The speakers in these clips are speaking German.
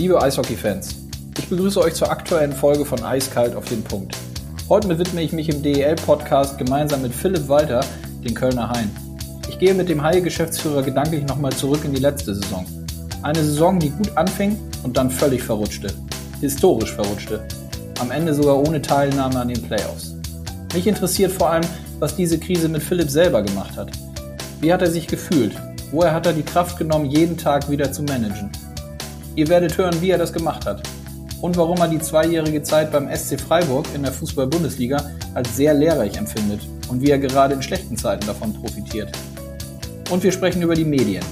Liebe Eishockey-Fans, ich begrüße euch zur aktuellen Folge von Eiskalt auf den Punkt. Heute widme ich mich im DEL-Podcast gemeinsam mit Philipp Walter den Kölner Hain. Ich gehe mit dem Haie-Geschäftsführer gedanklich nochmal zurück in die letzte Saison. Eine Saison, die gut anfing und dann völlig verrutschte. Historisch verrutschte. Am Ende sogar ohne Teilnahme an den Playoffs. Mich interessiert vor allem, was diese Krise mit Philipp selber gemacht hat. Wie hat er sich gefühlt? Woher hat er die Kraft genommen, jeden Tag wieder zu managen? Ihr werdet hören, wie er das gemacht hat. Und warum er die zweijährige Zeit beim SC Freiburg in der Fußball-Bundesliga als sehr lehrreich empfindet und wie er gerade in schlechten Zeiten davon profitiert. Und wir sprechen über die Medien.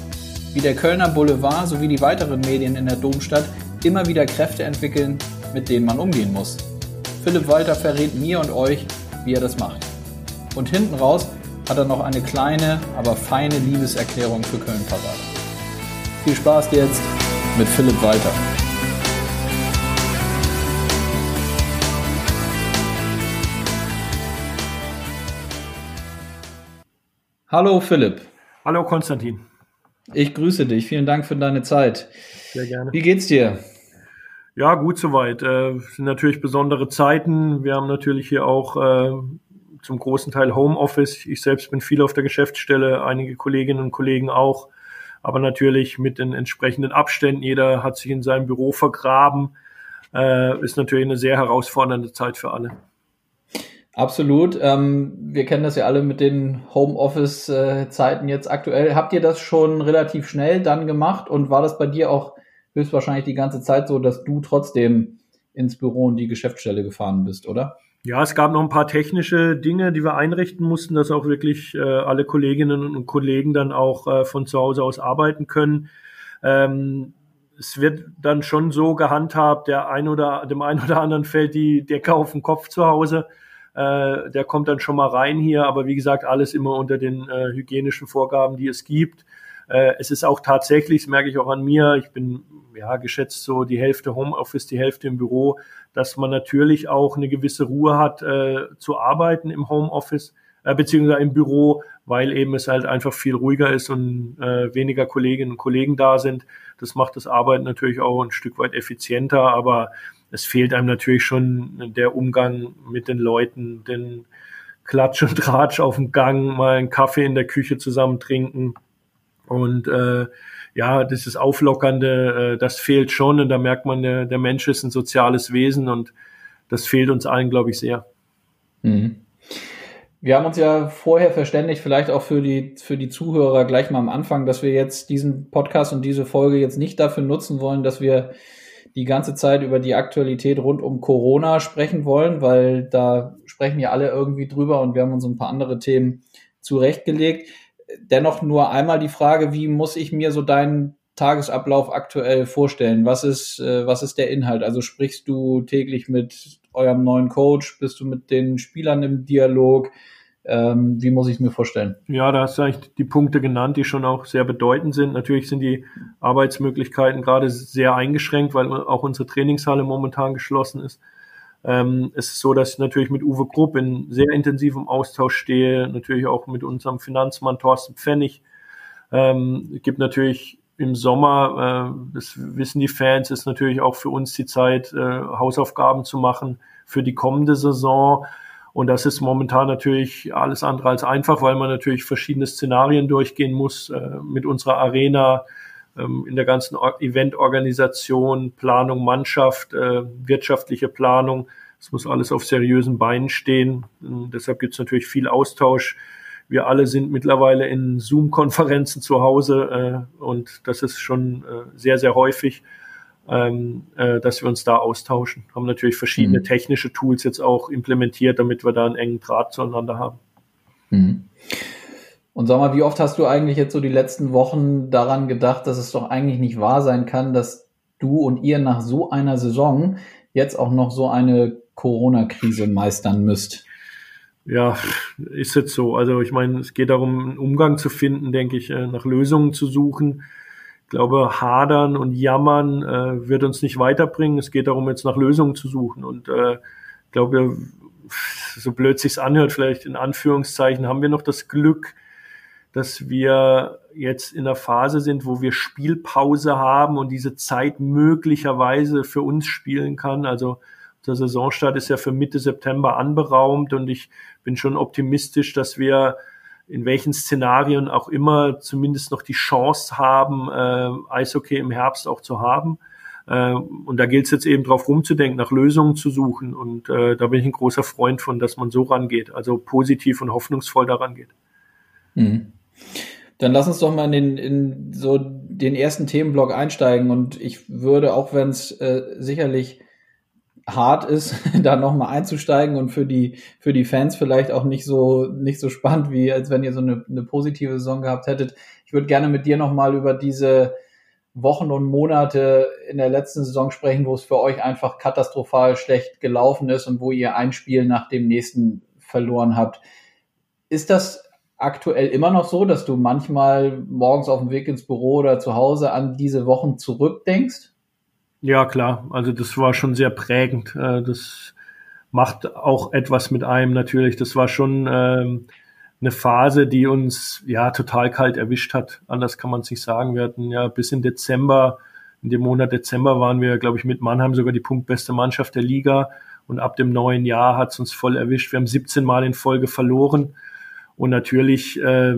Wie der Kölner Boulevard sowie die weiteren Medien in der Domstadt immer wieder Kräfte entwickeln, mit denen man umgehen muss. Philipp Walter verrät mir und euch, wie er das macht. Und hinten raus hat er noch eine kleine, aber feine Liebeserklärung für Köln parat. Viel Spaß jetzt mit Philipp Walter. Hallo Philipp. Hallo Konstantin. Ich grüße dich. Vielen Dank für deine Zeit. Sehr gerne. Wie geht's dir? Ja, gut soweit. Äh, sind natürlich besondere Zeiten. Wir haben natürlich hier auch äh, zum großen Teil Homeoffice. Ich selbst bin viel auf der Geschäftsstelle, einige Kolleginnen und Kollegen auch. Aber natürlich mit den entsprechenden Abständen. Jeder hat sich in seinem Büro vergraben. Äh, ist natürlich eine sehr herausfordernde Zeit für alle. Absolut. Ähm, wir kennen das ja alle mit den Homeoffice-Zeiten jetzt aktuell. Habt ihr das schon relativ schnell dann gemacht und war das bei dir auch höchstwahrscheinlich die ganze Zeit so, dass du trotzdem ins Büro und die Geschäftsstelle gefahren bist, oder? Ja, es gab noch ein paar technische Dinge, die wir einrichten mussten, dass auch wirklich äh, alle Kolleginnen und Kollegen dann auch äh, von zu Hause aus arbeiten können. Ähm, es wird dann schon so gehandhabt, der ein oder dem einen oder anderen fällt die Decke auf den Kopf zu Hause. Äh, der kommt dann schon mal rein hier, aber wie gesagt, alles immer unter den äh, hygienischen Vorgaben, die es gibt. Äh, es ist auch tatsächlich, das merke ich auch an mir, ich bin ja geschätzt so die Hälfte Homeoffice, die Hälfte im Büro, dass man natürlich auch eine gewisse Ruhe hat äh, zu arbeiten im Homeoffice äh, beziehungsweise im Büro, weil eben es halt einfach viel ruhiger ist und äh, weniger Kolleginnen und Kollegen da sind. Das macht das Arbeiten natürlich auch ein Stück weit effizienter, aber es fehlt einem natürlich schon der Umgang mit den Leuten, den Klatsch und Tratsch auf dem Gang, mal einen Kaffee in der Küche zusammen trinken. Und äh, ja, dieses Auflockernde, äh, das fehlt schon. Und da merkt man, der, der Mensch ist ein soziales Wesen und das fehlt uns allen, glaube ich, sehr. Mhm. Wir haben uns ja vorher verständigt, vielleicht auch für die, für die Zuhörer gleich mal am Anfang, dass wir jetzt diesen Podcast und diese Folge jetzt nicht dafür nutzen wollen, dass wir die ganze Zeit über die Aktualität rund um Corona sprechen wollen, weil da sprechen ja alle irgendwie drüber und wir haben uns ein paar andere Themen zurechtgelegt. Dennoch nur einmal die Frage, wie muss ich mir so deinen Tagesablauf aktuell vorstellen? Was ist, äh, was ist der Inhalt? Also sprichst du täglich mit eurem neuen Coach? Bist du mit den Spielern im Dialog? Ähm, wie muss ich es mir vorstellen? Ja, da hast du eigentlich die Punkte genannt, die schon auch sehr bedeutend sind. Natürlich sind die Arbeitsmöglichkeiten gerade sehr eingeschränkt, weil auch unsere Trainingshalle momentan geschlossen ist. Ähm, es ist so, dass ich natürlich mit Uwe Grupp in sehr intensivem Austausch stehe, natürlich auch mit unserem Finanzmann Thorsten Pfennig. Ähm, es gibt natürlich im Sommer, äh, das wissen die Fans, ist natürlich auch für uns die Zeit, äh, Hausaufgaben zu machen für die kommende Saison. Und das ist momentan natürlich alles andere als einfach, weil man natürlich verschiedene Szenarien durchgehen muss äh, mit unserer Arena, ähm, in der ganzen Eventorganisation, Planung, Mannschaft, äh, wirtschaftliche Planung. Es muss alles auf seriösen Beinen stehen. Und deshalb gibt es natürlich viel Austausch. Wir alle sind mittlerweile in Zoom-Konferenzen zu Hause äh, und das ist schon äh, sehr, sehr häufig ähm, äh, dass wir uns da austauschen. Haben natürlich verschiedene mhm. technische Tools jetzt auch implementiert, damit wir da einen engen Draht zueinander haben. Mhm. Und sag mal, wie oft hast du eigentlich jetzt so die letzten Wochen daran gedacht, dass es doch eigentlich nicht wahr sein kann, dass du und ihr nach so einer Saison jetzt auch noch so eine Corona-Krise meistern müsst? Ja, ist jetzt so. Also ich meine, es geht darum, einen Umgang zu finden, denke ich, äh, nach Lösungen zu suchen glaube, hadern und jammern äh, wird uns nicht weiterbringen. Es geht darum, jetzt nach Lösungen zu suchen. Und äh, ich glaube, so blöd sich's anhört, vielleicht in Anführungszeichen, haben wir noch das Glück, dass wir jetzt in der Phase sind, wo wir Spielpause haben und diese Zeit möglicherweise für uns spielen kann. Also der Saisonstart ist ja für Mitte September anberaumt und ich bin schon optimistisch, dass wir in welchen Szenarien auch immer zumindest noch die Chance haben, äh, Eishockey im Herbst auch zu haben. Äh, und da gilt es jetzt eben drauf rumzudenken, nach Lösungen zu suchen. Und äh, da bin ich ein großer Freund von, dass man so rangeht, also positiv und hoffnungsvoll daran geht. Mhm. Dann lass uns doch mal in den, in so den ersten Themenblock einsteigen. Und ich würde, auch wenn es äh, sicherlich hart ist, da nochmal einzusteigen und für die, für die Fans vielleicht auch nicht so, nicht so spannend, wie als wenn ihr so eine, eine positive Saison gehabt hättet. Ich würde gerne mit dir nochmal über diese Wochen und Monate in der letzten Saison sprechen, wo es für euch einfach katastrophal schlecht gelaufen ist und wo ihr ein Spiel nach dem nächsten verloren habt. Ist das aktuell immer noch so, dass du manchmal morgens auf dem Weg ins Büro oder zu Hause an diese Wochen zurückdenkst? Ja, klar. Also das war schon sehr prägend. Äh, das macht auch etwas mit einem natürlich. Das war schon ähm, eine Phase, die uns ja total kalt erwischt hat. Anders kann man es nicht sagen. Wir hatten ja bis in Dezember, in dem Monat Dezember waren wir, glaube ich, mit Mannheim sogar die punktbeste Mannschaft der Liga. Und ab dem neuen Jahr hat es uns voll erwischt. Wir haben 17 Mal in Folge verloren. Und natürlich äh,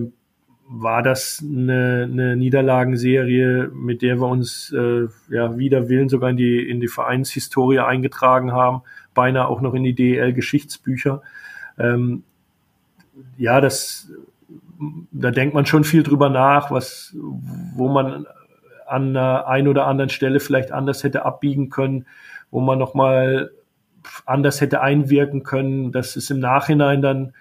war das eine, eine Niederlagenserie, mit der wir uns äh, ja wider Willen sogar in die, in die Vereinshistorie eingetragen haben, beinahe auch noch in die DEL-Geschichtsbücher. Ähm, ja, das, da denkt man schon viel drüber nach, was, wo man an einer ein oder anderen Stelle vielleicht anders hätte abbiegen können, wo man nochmal anders hätte einwirken können. Das ist im Nachhinein dann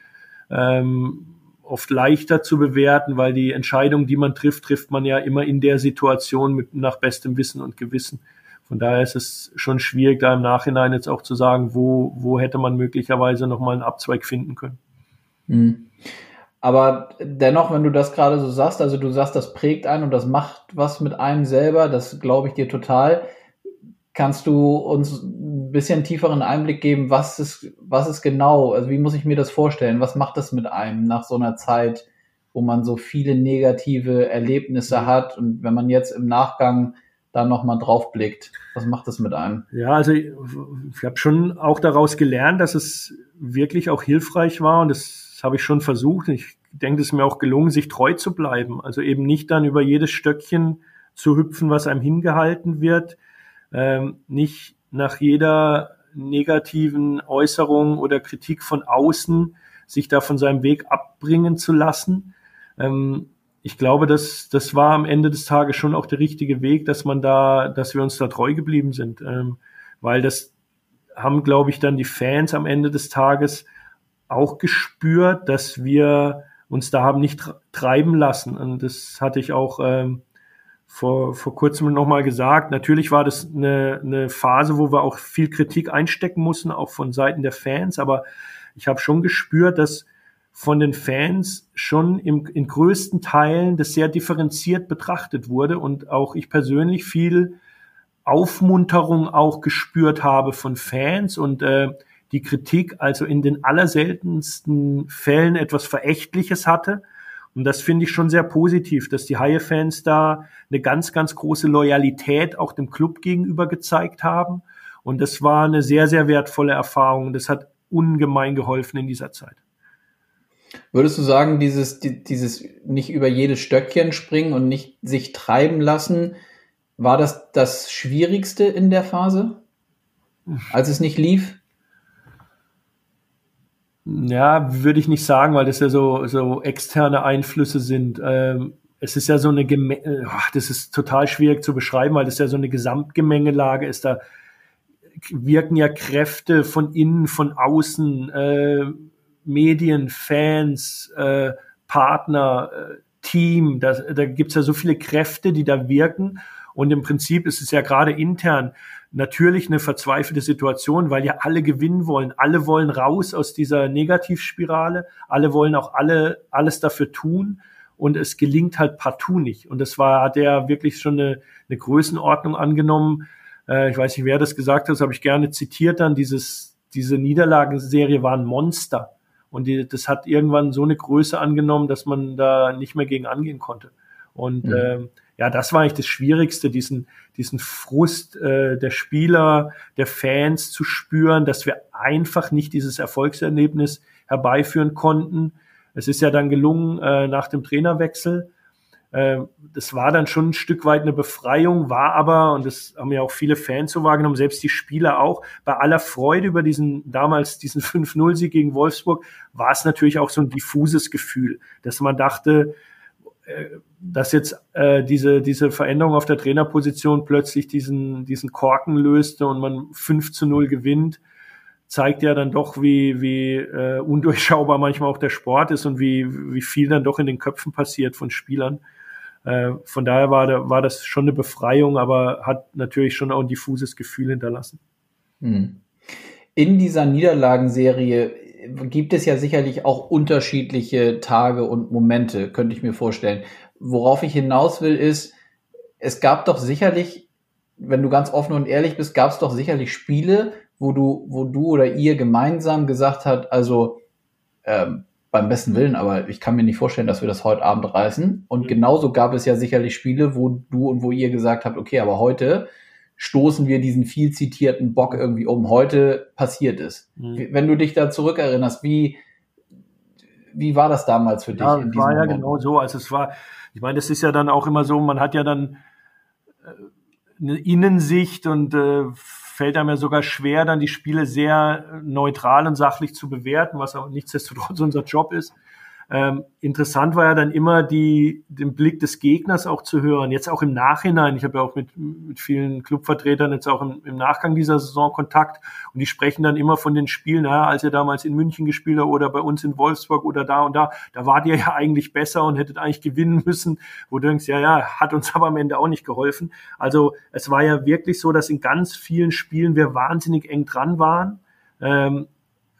ähm, oft leichter zu bewerten, weil die Entscheidung, die man trifft, trifft man ja immer in der Situation mit nach bestem Wissen und Gewissen. Von daher ist es schon schwierig, da im Nachhinein jetzt auch zu sagen, wo, wo hätte man möglicherweise nochmal einen Abzweig finden können. Mhm. Aber dennoch, wenn du das gerade so sagst, also du sagst, das prägt einen und das macht was mit einem selber, das glaube ich dir total. Kannst du uns ein bisschen tieferen Einblick geben, was ist, was ist genau, also wie muss ich mir das vorstellen? Was macht das mit einem nach so einer Zeit, wo man so viele negative Erlebnisse hat und wenn man jetzt im Nachgang da nochmal drauf blickt, was macht das mit einem? Ja, also ich, ich habe schon auch daraus gelernt, dass es wirklich auch hilfreich war und das habe ich schon versucht. Ich denke, es ist mir auch gelungen, sich treu zu bleiben. Also eben nicht dann über jedes Stöckchen zu hüpfen, was einem hingehalten wird, ähm, nicht nach jeder negativen Äußerung oder Kritik von außen sich da von seinem Weg abbringen zu lassen. Ähm, ich glaube, dass das war am Ende des Tages schon auch der richtige Weg, dass man da, dass wir uns da treu geblieben sind, ähm, weil das haben, glaube ich, dann die Fans am Ende des Tages auch gespürt, dass wir uns da haben nicht treiben lassen. Und das hatte ich auch ähm, vor, vor kurzem nochmal gesagt. Natürlich war das eine, eine Phase, wo wir auch viel Kritik einstecken mussten, auch von Seiten der Fans. Aber ich habe schon gespürt, dass von den Fans schon im, in größten Teilen das sehr differenziert betrachtet wurde und auch ich persönlich viel Aufmunterung auch gespürt habe von Fans und äh, die Kritik also in den allerseltensten Fällen etwas Verächtliches hatte und das finde ich schon sehr positiv, dass die Haie-Fans da eine ganz, ganz große Loyalität auch dem Club gegenüber gezeigt haben. Und das war eine sehr, sehr wertvolle Erfahrung. Das hat ungemein geholfen in dieser Zeit. Würdest du sagen, dieses, dieses nicht über jedes Stöckchen springen und nicht sich treiben lassen, war das das Schwierigste in der Phase, als es nicht lief? Ja, würde ich nicht sagen, weil das ja so, so externe Einflüsse sind. Ähm, es ist ja so eine, Geme Ach, das ist total schwierig zu beschreiben, weil das ja so eine Gesamtgemengelage ist. Da wirken ja Kräfte von innen, von außen, äh, Medien, Fans, äh, Partner, äh, Team. Da, da gibt's ja so viele Kräfte, die da wirken. Und im Prinzip ist es ja gerade intern natürlich eine verzweifelte Situation, weil ja alle gewinnen wollen. Alle wollen raus aus dieser Negativspirale. Alle wollen auch alle alles dafür tun. Und es gelingt halt partout nicht. Und das war, hat er wirklich schon eine, eine Größenordnung angenommen. Äh, ich weiß nicht, wer das gesagt hat, das habe ich gerne zitiert dann. Dieses, diese Niederlagenserie war ein Monster. Und die, das hat irgendwann so eine Größe angenommen, dass man da nicht mehr gegen angehen konnte. Und mhm. ähm, ja, das war eigentlich das Schwierigste, diesen, diesen Frust äh, der Spieler, der Fans zu spüren, dass wir einfach nicht dieses Erfolgserlebnis herbeiführen konnten. Es ist ja dann gelungen äh, nach dem Trainerwechsel. Äh, das war dann schon ein Stück weit eine Befreiung, war aber, und das haben ja auch viele Fans so wahrgenommen, selbst die Spieler auch, bei aller Freude über diesen damals diesen 5-0-Sieg gegen Wolfsburg, war es natürlich auch so ein diffuses Gefühl, dass man dachte, dass jetzt äh, diese, diese Veränderung auf der Trainerposition plötzlich diesen, diesen Korken löste und man 5 zu 0 gewinnt, zeigt ja dann doch, wie, wie äh, undurchschaubar manchmal auch der Sport ist und wie, wie viel dann doch in den Köpfen passiert von Spielern. Äh, von daher war, war das schon eine Befreiung, aber hat natürlich schon auch ein diffuses Gefühl hinterlassen. Hm. In dieser Niederlagenserie gibt es ja sicherlich auch unterschiedliche Tage und Momente, könnte ich mir vorstellen. Worauf ich hinaus will, ist, es gab doch sicherlich, wenn du ganz offen und ehrlich bist, gab es doch sicherlich Spiele, wo du, wo du oder ihr gemeinsam gesagt habt, also ähm, beim besten Willen, aber ich kann mir nicht vorstellen, dass wir das heute Abend reißen. Und mhm. genauso gab es ja sicherlich Spiele, wo du und wo ihr gesagt habt, okay, aber heute stoßen wir diesen viel zitierten Bock irgendwie um. Heute passiert ist. Mhm. Wenn du dich da zurückerinnerst, wie, wie war das damals für dich? Ja, in war ja Moment? genau so. Also es war, ich meine, das ist ja dann auch immer so, man hat ja dann äh, eine Innensicht und äh, fällt einem ja sogar schwer, dann die Spiele sehr neutral und sachlich zu bewerten, was aber nichtsdestotrotz unser Job ist. Ähm, interessant war ja dann immer die, den Blick des Gegners auch zu hören. Jetzt auch im Nachhinein. Ich habe ja auch mit, mit vielen Clubvertretern jetzt auch im, im Nachgang dieser Saison Kontakt und die sprechen dann immer von den Spielen, naja, als ihr damals in München gespielt habt oder bei uns in Wolfsburg oder da und da, da wart ihr ja eigentlich besser und hättet eigentlich gewinnen müssen, wo du denkst, ja, ja, hat uns aber am Ende auch nicht geholfen. Also es war ja wirklich so, dass in ganz vielen Spielen wir wahnsinnig eng dran waren. Ähm,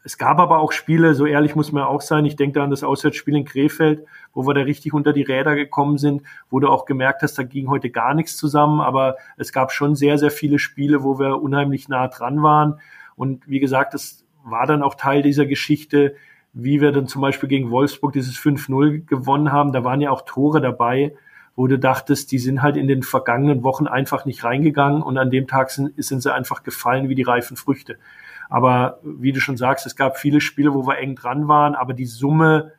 es gab aber auch Spiele, so ehrlich muss man auch sein, ich denke da an das Auswärtsspiel in Krefeld, wo wir da richtig unter die Räder gekommen sind, wo du auch gemerkt hast, da ging heute gar nichts zusammen, aber es gab schon sehr, sehr viele Spiele, wo wir unheimlich nah dran waren. Und wie gesagt, das war dann auch Teil dieser Geschichte, wie wir dann zum Beispiel gegen Wolfsburg dieses 5-0 gewonnen haben. Da waren ja auch Tore dabei, wo du dachtest, die sind halt in den vergangenen Wochen einfach nicht reingegangen und an dem Tag sind, sind sie einfach gefallen wie die reifen Früchte. Aber wie du schon sagst, es gab viele Spiele, wo wir eng dran waren, aber die Summe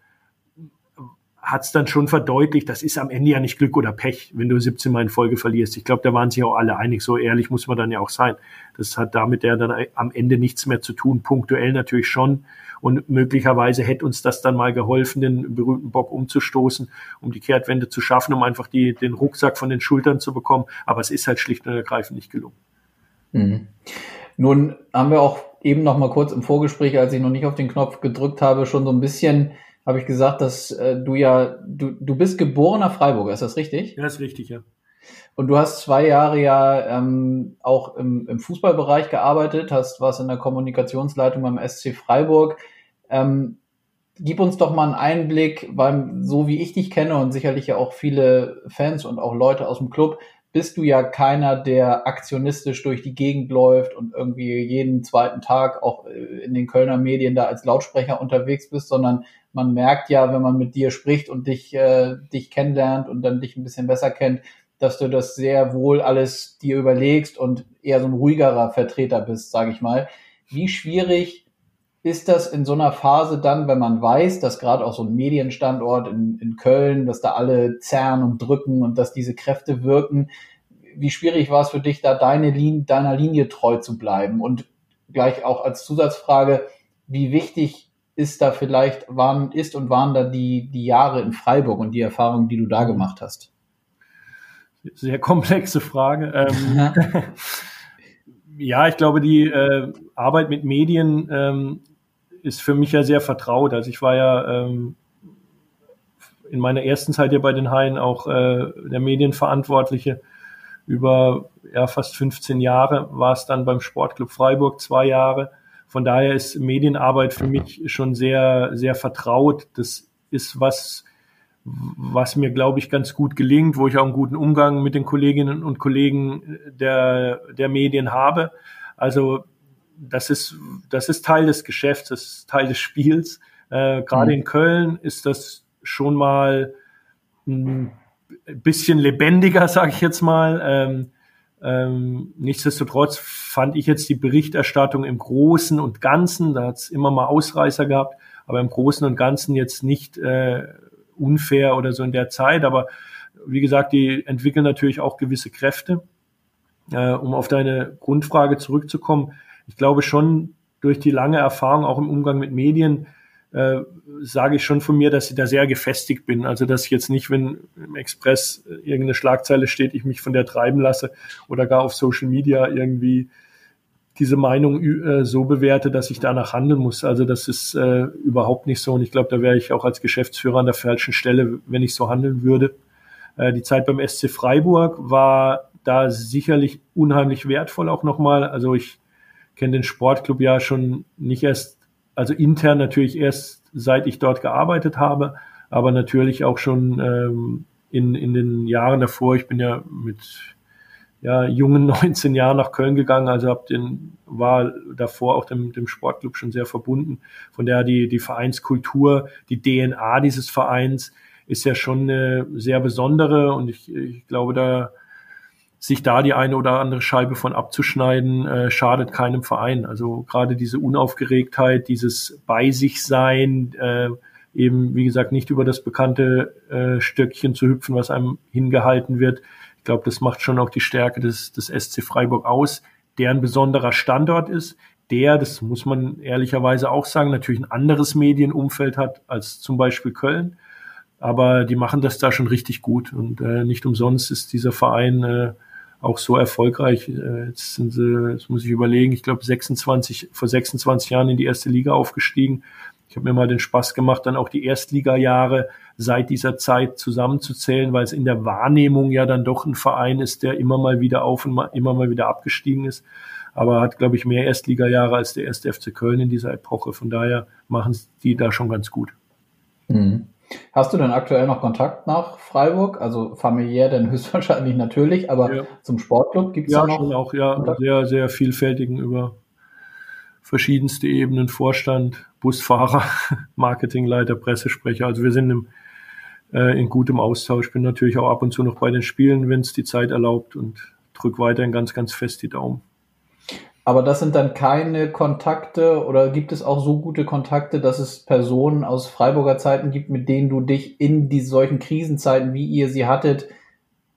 hat es dann schon verdeutlicht, das ist am Ende ja nicht Glück oder Pech, wenn du 17 Mal in Folge verlierst. Ich glaube, da waren sich auch alle einig, so ehrlich muss man dann ja auch sein. Das hat damit ja dann am Ende nichts mehr zu tun, punktuell natürlich schon. Und möglicherweise hätte uns das dann mal geholfen, den berühmten Bock umzustoßen, um die Kehrtwende zu schaffen, um einfach die, den Rucksack von den Schultern zu bekommen. Aber es ist halt schlicht und ergreifend nicht gelungen. Mhm. Nun haben wir auch eben noch mal kurz im Vorgespräch, als ich noch nicht auf den Knopf gedrückt habe, schon so ein bisschen habe ich gesagt, dass äh, du ja, du, du bist geborener Freiburger, ist das richtig? Ja, ist richtig, ja. Und du hast zwei Jahre ja ähm, auch im, im Fußballbereich gearbeitet, hast was in der Kommunikationsleitung beim SC Freiburg. Ähm, gib uns doch mal einen Einblick, weil so wie ich dich kenne und sicherlich ja auch viele Fans und auch Leute aus dem Club, bist du ja keiner, der aktionistisch durch die Gegend läuft und irgendwie jeden zweiten Tag auch äh, in den Kölner Medien da als Lautsprecher unterwegs bist, sondern man merkt ja, wenn man mit dir spricht und dich, äh, dich kennenlernt und dann dich ein bisschen besser kennt, dass du das sehr wohl alles dir überlegst und eher so ein ruhigerer Vertreter bist, sage ich mal. Wie schwierig ist das in so einer Phase dann, wenn man weiß, dass gerade auch so ein Medienstandort in, in Köln, dass da alle zerren und drücken und dass diese Kräfte wirken, wie schwierig war es für dich, da deine Linie, deiner Linie treu zu bleiben? Und gleich auch als Zusatzfrage, wie wichtig ist da vielleicht, waren, ist und waren da die, die Jahre in Freiburg und die Erfahrungen, die du da gemacht hast? Sehr komplexe Frage. Ähm, ja, ich glaube, die äh, Arbeit mit Medien ähm, ist für mich ja sehr vertraut. Also ich war ja ähm, in meiner ersten Zeit hier bei den Haien auch äh, der Medienverantwortliche. Über ja, fast 15 Jahre war es dann beim Sportclub Freiburg zwei Jahre. Von daher ist Medienarbeit für mich schon sehr, sehr vertraut. Das ist was, was mir, glaube ich, ganz gut gelingt, wo ich auch einen guten Umgang mit den Kolleginnen und Kollegen der, der Medien habe. Also das ist, das ist Teil des Geschäfts, das ist Teil des Spiels. Äh, Gerade mhm. in Köln ist das schon mal ein bisschen lebendiger, sage ich jetzt mal. Ähm, ähm, nichtsdestotrotz fand ich jetzt die Berichterstattung im Großen und Ganzen, da hat es immer mal Ausreißer gehabt, aber im Großen und Ganzen jetzt nicht äh, unfair oder so in der Zeit. Aber wie gesagt, die entwickeln natürlich auch gewisse Kräfte. Äh, um auf deine Grundfrage zurückzukommen, ich glaube schon durch die lange Erfahrung auch im Umgang mit Medien, äh, sage ich schon von mir, dass ich da sehr gefestigt bin. Also dass ich jetzt nicht, wenn im Express irgendeine Schlagzeile steht, ich mich von der treiben lasse oder gar auf Social Media irgendwie diese Meinung äh, so bewerte, dass ich danach handeln muss. Also das ist äh, überhaupt nicht so. Und ich glaube, da wäre ich auch als Geschäftsführer an der falschen Stelle, wenn ich so handeln würde. Äh, die Zeit beim SC Freiburg war da sicherlich unheimlich wertvoll auch nochmal. Also ich kenne den Sportclub ja schon nicht erst, also intern natürlich erst seit ich dort gearbeitet habe, aber natürlich auch schon ähm, in, in den Jahren davor. Ich bin ja mit ja, jungen 19 Jahren nach Köln gegangen, also hab den, war davor auch dem, dem Sportclub schon sehr verbunden. Von daher die, die Vereinskultur, die DNA dieses Vereins ist ja schon eine sehr besondere und ich, ich glaube, da sich da die eine oder andere Scheibe von abzuschneiden, äh, schadet keinem Verein. Also gerade diese Unaufgeregtheit, dieses Bei sich sein, äh, eben wie gesagt nicht über das bekannte äh, Stöckchen zu hüpfen, was einem hingehalten wird. Ich glaube, das macht schon auch die Stärke des, des SC Freiburg aus, der ein besonderer Standort ist, der, das muss man ehrlicherweise auch sagen, natürlich ein anderes Medienumfeld hat als zum Beispiel Köln. Aber die machen das da schon richtig gut und äh, nicht umsonst ist dieser Verein äh, auch so erfolgreich. Äh, jetzt sind sie, jetzt muss ich überlegen, ich glaube 26, vor 26 Jahren in die erste Liga aufgestiegen. Ich habe mir mal den Spaß gemacht, dann auch die Erstliga-Jahre seit dieser Zeit zusammenzuzählen, weil es in der Wahrnehmung ja dann doch ein Verein ist, der immer mal wieder auf und mal, immer mal wieder abgestiegen ist. Aber hat, glaube ich, mehr Erstliga-Jahre als der erste FC Köln in dieser Epoche. Von daher machen die da schon ganz gut. Mhm. Hast du denn aktuell noch Kontakt nach Freiburg? Also familiär denn höchstwahrscheinlich natürlich, aber ja. zum Sportclub gibt es ja, ja noch? Schon auch, ja, Kontakt? sehr, sehr vielfältigen über verschiedenste Ebenen, Vorstand, Busfahrer, Marketingleiter, Pressesprecher. Also wir sind im, äh, in gutem Austausch. Bin natürlich auch ab und zu noch bei den Spielen, wenn es die Zeit erlaubt und drück weiterhin ganz, ganz fest die Daumen. Aber das sind dann keine Kontakte oder gibt es auch so gute Kontakte, dass es Personen aus Freiburger Zeiten gibt, mit denen du dich in die solchen Krisenzeiten, wie ihr sie hattet,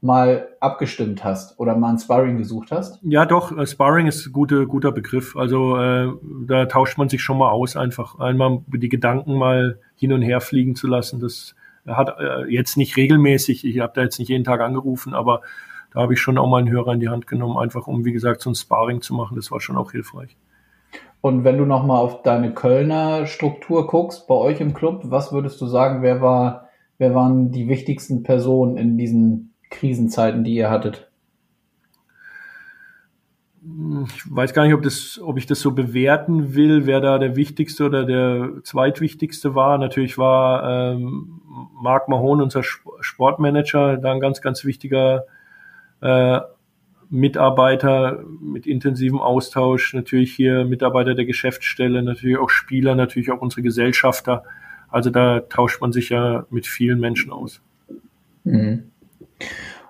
mal abgestimmt hast oder mal ein Sparring gesucht hast? Ja, doch, äh, Sparring ist ein gute, guter Begriff. Also äh, da tauscht man sich schon mal aus, einfach einmal die Gedanken mal hin und her fliegen zu lassen. Das hat äh, jetzt nicht regelmäßig, ich habe da jetzt nicht jeden Tag angerufen, aber da habe ich schon auch mal einen Hörer in die Hand genommen, einfach um, wie gesagt, so ein Sparring zu machen. Das war schon auch hilfreich. Und wenn du nochmal auf deine Kölner Struktur guckst, bei euch im Club, was würdest du sagen, wer war, wer waren die wichtigsten Personen in diesen Krisenzeiten, die ihr hattet? Ich weiß gar nicht, ob, das, ob ich das so bewerten will, wer da der wichtigste oder der zweitwichtigste war. Natürlich war ähm, Marc Mahon, unser Sportmanager, da ein ganz, ganz wichtiger äh, Mitarbeiter mit intensivem Austausch, natürlich hier Mitarbeiter der Geschäftsstelle, natürlich auch Spieler, natürlich auch unsere Gesellschafter. Also da tauscht man sich ja mit vielen Menschen aus. Mhm.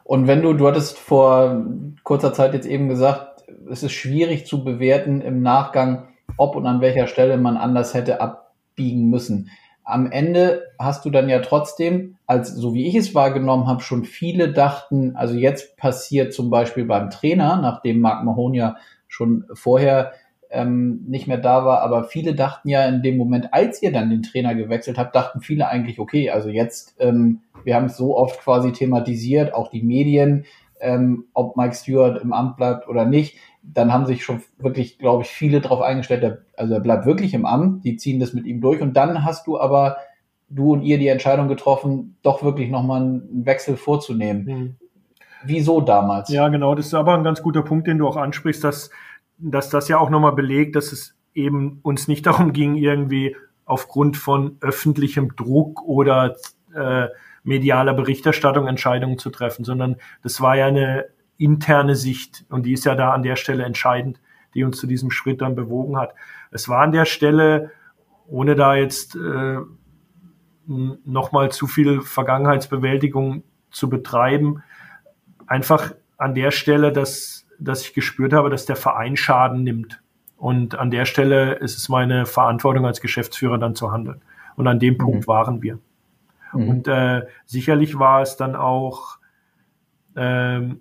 Und wenn du, du hattest vor kurzer Zeit jetzt eben gesagt, es ist schwierig zu bewerten im Nachgang, ob und an welcher Stelle man anders hätte abbiegen müssen am Ende hast du dann ja trotzdem, als so wie ich es wahrgenommen habe, schon viele dachten, also jetzt passiert zum Beispiel beim Trainer, nachdem Mark Mahon ja schon vorher ähm, nicht mehr da war, aber viele dachten ja in dem Moment, als ihr dann den Trainer gewechselt habt, dachten viele eigentlich, okay, also jetzt, ähm, wir haben es so oft quasi thematisiert, auch die Medien, ähm, ob Mike Stewart im Amt bleibt oder nicht dann haben sich schon wirklich, glaube ich, viele darauf eingestellt, der, also er bleibt wirklich im Amt, die ziehen das mit ihm durch und dann hast du aber, du und ihr die Entscheidung getroffen, doch wirklich nochmal einen Wechsel vorzunehmen. Mhm. Wieso damals? Ja, genau, das ist aber ein ganz guter Punkt, den du auch ansprichst, dass, dass das ja auch nochmal belegt, dass es eben uns nicht darum ging, irgendwie aufgrund von öffentlichem Druck oder äh, medialer Berichterstattung Entscheidungen zu treffen, sondern das war ja eine interne Sicht und die ist ja da an der Stelle entscheidend, die uns zu diesem Schritt dann bewogen hat. Es war an der Stelle ohne da jetzt äh, nochmal zu viel Vergangenheitsbewältigung zu betreiben, einfach an der Stelle, dass, dass ich gespürt habe, dass der Verein Schaden nimmt. Und an der Stelle ist es meine Verantwortung als Geschäftsführer dann zu handeln. Und an dem mhm. Punkt waren wir. Mhm. Und äh, sicherlich war es dann auch ähm,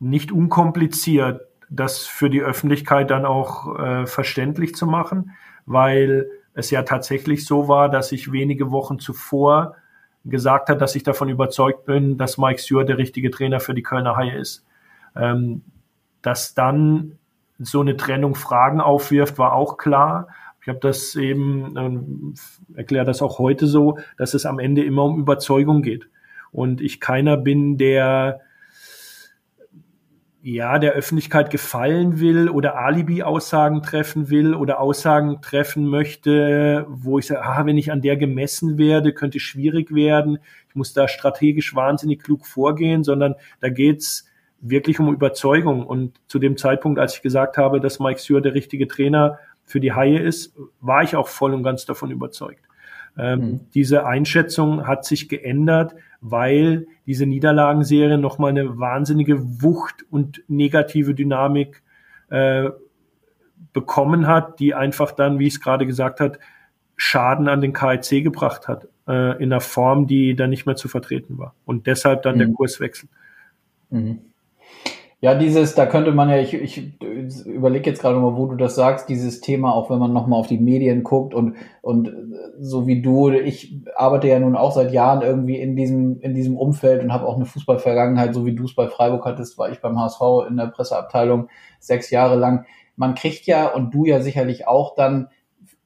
nicht unkompliziert, das für die Öffentlichkeit dann auch äh, verständlich zu machen, weil es ja tatsächlich so war, dass ich wenige Wochen zuvor gesagt hat, dass ich davon überzeugt bin, dass Mike Stewart der richtige Trainer für die Kölner Haie ist. Ähm, dass dann so eine Trennung Fragen aufwirft, war auch klar. Ich habe das eben, ähm, erkläre das auch heute so, dass es am Ende immer um Überzeugung geht. Und ich keiner bin, der ja, der Öffentlichkeit gefallen will oder Alibi-Aussagen treffen will oder Aussagen treffen möchte, wo ich sage, ah, wenn ich an der gemessen werde, könnte schwierig werden. Ich muss da strategisch wahnsinnig klug vorgehen, sondern da geht's wirklich um Überzeugung. Und zu dem Zeitpunkt, als ich gesagt habe, dass Mike Stewart der richtige Trainer für die Haie ist, war ich auch voll und ganz davon überzeugt. Ähm, mhm. Diese Einschätzung hat sich geändert, weil diese Niederlagenserie nochmal eine wahnsinnige Wucht und negative Dynamik äh, bekommen hat, die einfach dann, wie ich es gerade gesagt hat, Schaden an den KIC gebracht hat, äh, in einer Form, die dann nicht mehr zu vertreten war. Und deshalb dann mhm. der Kurswechsel. Mhm. Ja, dieses, da könnte man ja, ich, ich überlege jetzt gerade mal, wo du das sagst, dieses Thema, auch wenn man nochmal auf die Medien guckt und, und so wie du, ich arbeite ja nun auch seit Jahren irgendwie in diesem, in diesem Umfeld und habe auch eine Fußballvergangenheit, so wie du es bei Freiburg hattest, war ich beim HSV in der Presseabteilung sechs Jahre lang. Man kriegt ja, und du ja sicherlich auch dann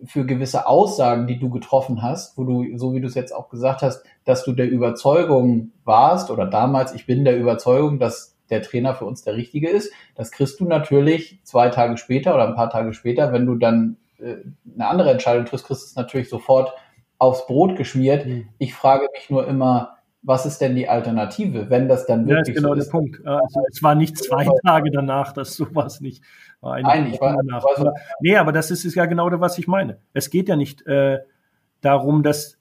für gewisse Aussagen, die du getroffen hast, wo du, so wie du es jetzt auch gesagt hast, dass du der Überzeugung warst oder damals, ich bin der Überzeugung, dass der Trainer für uns der richtige ist. Das kriegst du natürlich zwei Tage später oder ein paar Tage später, wenn du dann äh, eine andere Entscheidung triffst, kriegst du es natürlich sofort aufs Brot geschmiert. Mhm. Ich frage mich nur immer, was ist denn die Alternative, wenn das dann wirklich ja, ist genau so ist? der Punkt. Also es war nicht zwei Tage danach, dass sowas nicht war. Nein, ich war, danach. Aber, nee, aber das ist, ist ja genau das, was ich meine. Es geht ja nicht äh, darum, dass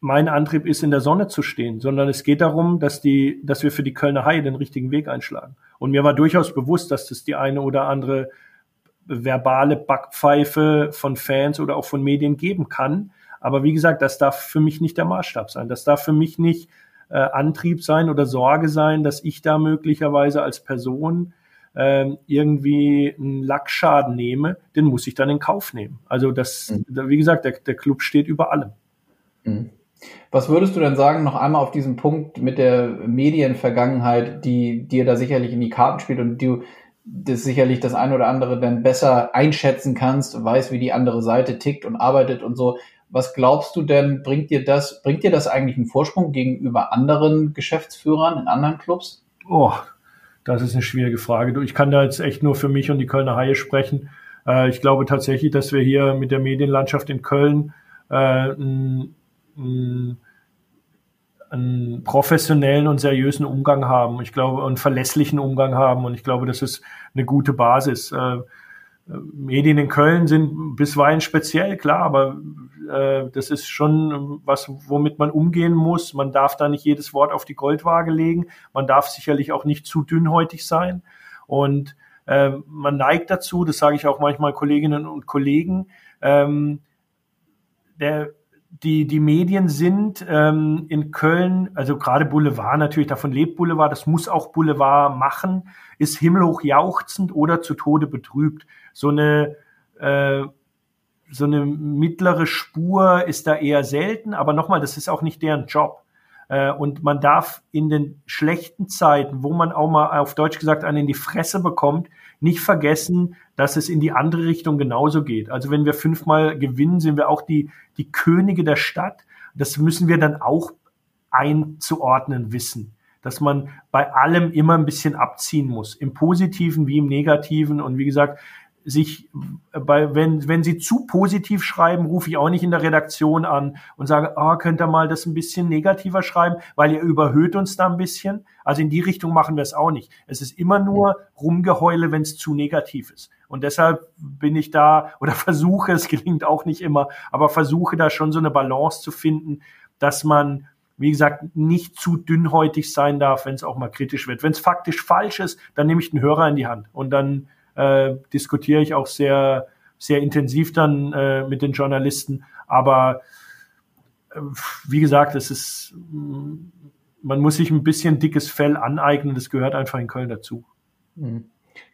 mein Antrieb ist, in der Sonne zu stehen, sondern es geht darum, dass die, dass wir für die Kölner Haie den richtigen Weg einschlagen. Und mir war durchaus bewusst, dass das die eine oder andere verbale Backpfeife von Fans oder auch von Medien geben kann. Aber wie gesagt, das darf für mich nicht der Maßstab sein. Das darf für mich nicht äh, Antrieb sein oder Sorge sein, dass ich da möglicherweise als Person äh, irgendwie einen Lackschaden nehme. Den muss ich dann in Kauf nehmen. Also das, mhm. wie gesagt, der, der Club steht über allem. Mhm. Was würdest du denn sagen, noch einmal auf diesen Punkt mit der Medienvergangenheit, die dir da sicherlich in die Karten spielt und du das sicherlich das eine oder andere dann besser einschätzen kannst, weißt, wie die andere Seite tickt und arbeitet und so. Was glaubst du denn, bringt dir das, bringt dir das eigentlich einen Vorsprung gegenüber anderen Geschäftsführern in anderen Clubs? Oh, das ist eine schwierige Frage. Ich kann da jetzt echt nur für mich und die Kölner Haie sprechen. Äh, ich glaube tatsächlich, dass wir hier mit der Medienlandschaft in Köln äh, einen professionellen und seriösen Umgang haben. Ich glaube, einen verlässlichen Umgang haben. Und ich glaube, das ist eine gute Basis. Äh, Medien in Köln sind bisweilen speziell, klar, aber äh, das ist schon was, womit man umgehen muss. Man darf da nicht jedes Wort auf die Goldwaage legen. Man darf sicherlich auch nicht zu dünnhäutig sein. Und äh, man neigt dazu, das sage ich auch manchmal Kolleginnen und Kollegen, ähm, der die, die Medien sind ähm, in Köln, also gerade Boulevard natürlich, davon lebt Boulevard, das muss auch Boulevard machen, ist himmelhoch jauchzend oder zu Tode betrübt. So eine, äh, so eine mittlere Spur ist da eher selten, aber nochmal, das ist auch nicht deren Job. Äh, und man darf in den schlechten Zeiten, wo man auch mal auf Deutsch gesagt einen in die Fresse bekommt, nicht vergessen, dass es in die andere Richtung genauso geht. Also wenn wir fünfmal gewinnen, sind wir auch die, die Könige der Stadt. Das müssen wir dann auch einzuordnen wissen dass man bei allem immer ein bisschen abziehen muss, im Positiven wie im Negativen. Und wie gesagt, sich bei, wenn, wenn sie zu positiv schreiben, rufe ich auch nicht in der Redaktion an und sage, ah, könnt ihr mal das ein bisschen negativer schreiben, weil ihr überhöht uns da ein bisschen. Also in die Richtung machen wir es auch nicht. Es ist immer nur Rumgeheule, wenn es zu negativ ist. Und deshalb bin ich da oder versuche, es gelingt auch nicht immer, aber versuche da schon so eine Balance zu finden, dass man, wie gesagt, nicht zu dünnhäutig sein darf, wenn es auch mal kritisch wird. Wenn es faktisch falsch ist, dann nehme ich den Hörer in die Hand und dann äh, diskutiere ich auch sehr, sehr intensiv dann äh, mit den Journalisten. Aber äh, wie gesagt, es ist, man muss sich ein bisschen dickes Fell aneignen. Das gehört einfach in Köln dazu. Mhm.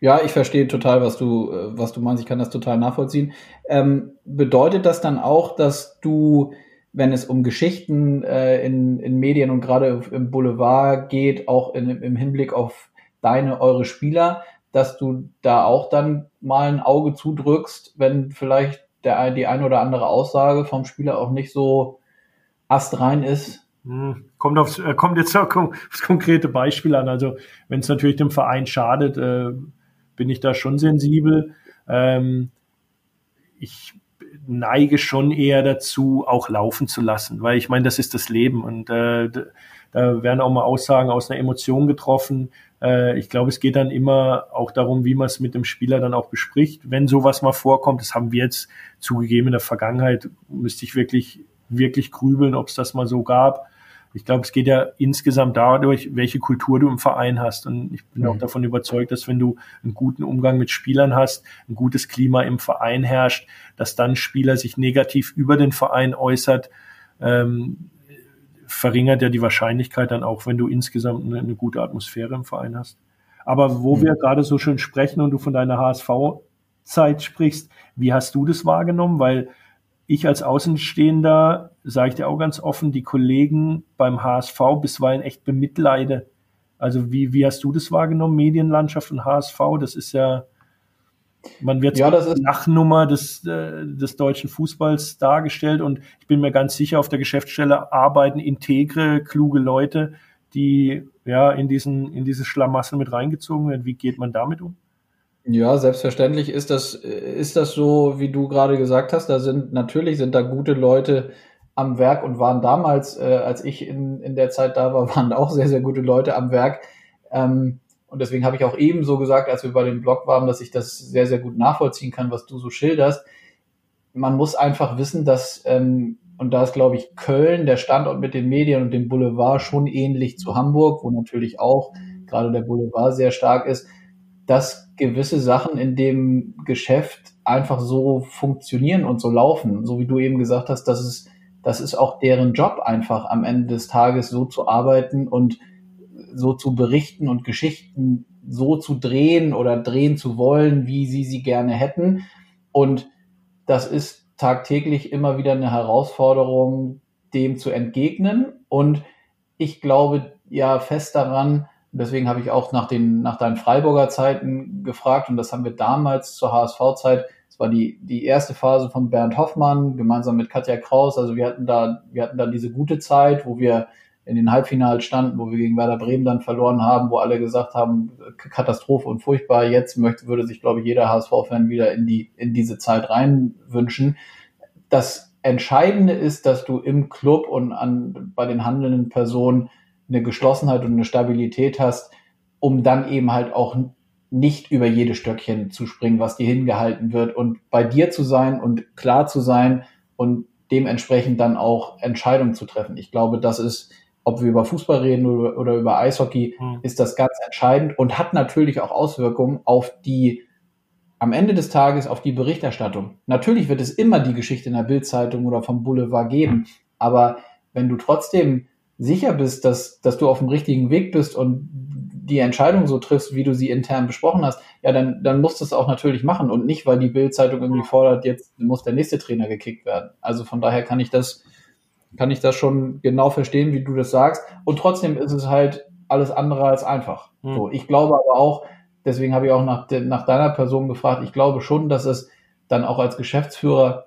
Ja, ich verstehe total, was du, äh, was du meinst. Ich kann das total nachvollziehen. Ähm, bedeutet das dann auch, dass du, wenn es um Geschichten äh, in, in Medien und gerade im Boulevard geht, auch in, im Hinblick auf deine, eure Spieler, dass du da auch dann mal ein Auge zudrückst, wenn vielleicht der, die eine oder andere Aussage vom Spieler auch nicht so astrein ist? Hm, kommt, aufs, äh, kommt jetzt aufs konkrete Beispiel an. Also wenn es natürlich dem Verein schadet, äh, bin ich da schon sensibel. Ähm, ich neige schon eher dazu, auch laufen zu lassen, weil ich meine, das ist das Leben und äh, da werden auch mal Aussagen aus einer Emotion getroffen. Äh, ich glaube, es geht dann immer auch darum, wie man es mit dem Spieler dann auch bespricht. Wenn sowas mal vorkommt, das haben wir jetzt zugegeben in der Vergangenheit, müsste ich wirklich, wirklich grübeln, ob es das mal so gab. Ich glaube, es geht ja insgesamt dadurch, welche Kultur du im Verein hast. Und ich bin mhm. auch davon überzeugt, dass wenn du einen guten Umgang mit Spielern hast, ein gutes Klima im Verein herrscht, dass dann Spieler sich negativ über den Verein äußert, ähm, verringert ja die Wahrscheinlichkeit dann auch, wenn du insgesamt eine, eine gute Atmosphäre im Verein hast. Aber wo mhm. wir gerade so schön sprechen und du von deiner HSV-Zeit sprichst, wie hast du das wahrgenommen? Weil ich als Außenstehender, sage ich dir auch ganz offen, die Kollegen beim HSV bisweilen echt bemitleide. Also wie, wie hast du das wahrgenommen, Medienlandschaft und HSV? Das ist ja, man wird ja, das ist Nachnummer des, äh, des deutschen Fußballs dargestellt und ich bin mir ganz sicher, auf der Geschäftsstelle arbeiten integre, kluge Leute, die ja in diesen, in diese Schlamassel mit reingezogen werden. Wie geht man damit um? Ja, selbstverständlich ist das, ist das so, wie du gerade gesagt hast. Da sind, natürlich sind da gute Leute am Werk und waren damals, äh, als ich in, in der Zeit da war, waren auch sehr, sehr gute Leute am Werk. Ähm, und deswegen habe ich auch ebenso gesagt, als wir bei dem Blog waren, dass ich das sehr, sehr gut nachvollziehen kann, was du so schilderst. Man muss einfach wissen, dass, ähm, und da ist, glaube ich, Köln, der Standort mit den Medien und dem Boulevard schon ähnlich zu Hamburg, wo natürlich auch gerade der Boulevard sehr stark ist, dass gewisse Sachen in dem Geschäft einfach so funktionieren und so laufen. So wie du eben gesagt hast, dass es, das ist auch deren Job einfach am Ende des Tages so zu arbeiten und so zu berichten und Geschichten so zu drehen oder drehen zu wollen, wie sie sie gerne hätten. Und das ist tagtäglich immer wieder eine Herausforderung, dem zu entgegnen. Und ich glaube ja fest daran, deswegen habe ich auch nach den, nach deinen Freiburger Zeiten gefragt und das haben wir damals zur HSV-Zeit, das war die, die erste Phase von Bernd Hoffmann gemeinsam mit Katja Kraus. Also wir hatten da, wir hatten da diese gute Zeit, wo wir in den Halbfinals standen, wo wir gegen Werder Bremen dann verloren haben, wo alle gesagt haben, Katastrophe und furchtbar. Jetzt möchte, würde sich, glaube ich, jeder HSV-Fan wieder in die, in diese Zeit reinwünschen. Das Entscheidende ist, dass du im Club und an, bei den handelnden Personen eine Geschlossenheit und eine Stabilität hast, um dann eben halt auch nicht über jede Stöckchen zu springen, was dir hingehalten wird und bei dir zu sein und klar zu sein und dementsprechend dann auch Entscheidungen zu treffen. Ich glaube, das ist ob wir über Fußball reden oder, oder über Eishockey, mhm. ist das ganz entscheidend und hat natürlich auch Auswirkungen auf die, am Ende des Tages auf die Berichterstattung. Natürlich wird es immer die Geschichte in der Bildzeitung oder vom Boulevard geben, aber wenn du trotzdem sicher bist, dass, dass du auf dem richtigen Weg bist und die Entscheidung so triffst, wie du sie intern besprochen hast, ja, dann, dann musst du es auch natürlich machen und nicht, weil die Bildzeitung irgendwie fordert, jetzt muss der nächste Trainer gekickt werden. Also von daher kann ich das, kann ich das schon genau verstehen, wie du das sagst. Und trotzdem ist es halt alles andere als einfach. Mhm. So, ich glaube aber auch, deswegen habe ich auch nach, de, nach deiner Person gefragt, ich glaube schon, dass es dann auch als Geschäftsführer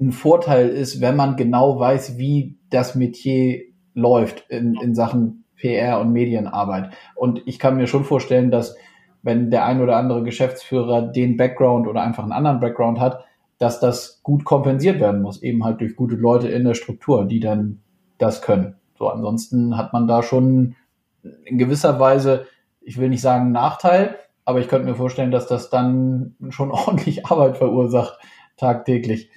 ein Vorteil ist, wenn man genau weiß, wie das Metier läuft in, in Sachen PR und Medienarbeit. Und ich kann mir schon vorstellen, dass wenn der ein oder andere Geschäftsführer den Background oder einfach einen anderen Background hat, dass das gut kompensiert werden muss, eben halt durch gute Leute in der Struktur, die dann das können. So, ansonsten hat man da schon in gewisser Weise, ich will nicht sagen Nachteil, aber ich könnte mir vorstellen, dass das dann schon ordentlich Arbeit verursacht, tagtäglich.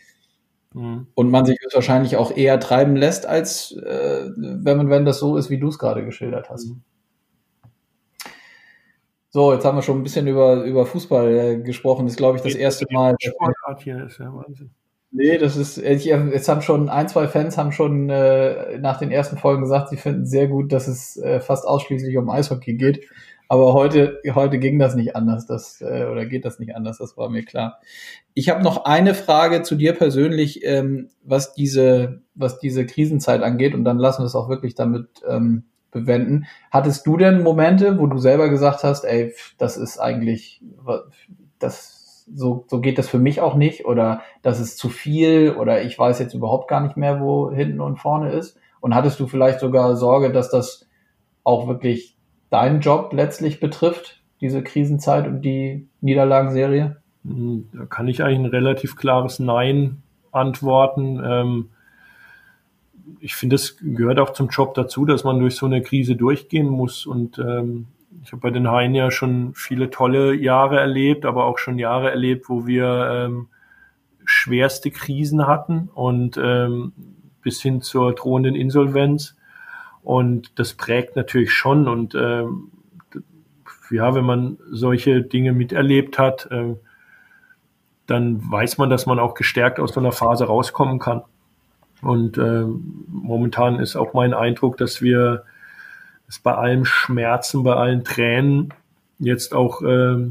Mhm. Und man sich wahrscheinlich auch eher treiben lässt, als äh, wenn man, wenn das so ist, wie du es gerade geschildert hast. Mhm. So, jetzt haben wir schon ein bisschen über, über Fußball äh, gesprochen. Das ist, glaube ich, das erste Mal. Sportart hier ist ja Wahnsinn. Nee, das ist, ich, jetzt haben schon ein, zwei Fans haben schon äh, nach den ersten Folgen gesagt, sie finden sehr gut, dass es äh, fast ausschließlich um Eishockey geht. Aber heute, heute ging das nicht anders, das, äh, oder geht das nicht anders, das war mir klar. Ich habe noch eine Frage zu dir persönlich, ähm, was diese, was diese Krisenzeit angeht, und dann lassen wir es auch wirklich damit ähm, bewenden. Hattest du denn Momente, wo du selber gesagt hast, ey, das ist eigentlich, das, so, so geht das für mich auch nicht, oder das ist zu viel, oder ich weiß jetzt überhaupt gar nicht mehr, wo hinten und vorne ist? Und hattest du vielleicht sogar Sorge, dass das auch wirklich deinen Job letztlich betrifft, diese Krisenzeit und die Niederlagenserie? Hm, da kann ich eigentlich ein relativ klares Nein antworten. Ähm, ich finde, es gehört auch zum Job dazu, dass man durch so eine Krise durchgehen muss. Und ähm, ich habe bei den Haien ja schon viele tolle Jahre erlebt, aber auch schon Jahre erlebt, wo wir ähm, schwerste Krisen hatten und ähm, bis hin zur drohenden Insolvenz. Und das prägt natürlich schon. Und ähm, ja, wenn man solche Dinge miterlebt hat, äh, dann weiß man, dass man auch gestärkt aus so einer Phase rauskommen kann. Und äh, momentan ist auch mein Eindruck, dass wir es bei allem Schmerzen, bei allen Tränen jetzt auch äh,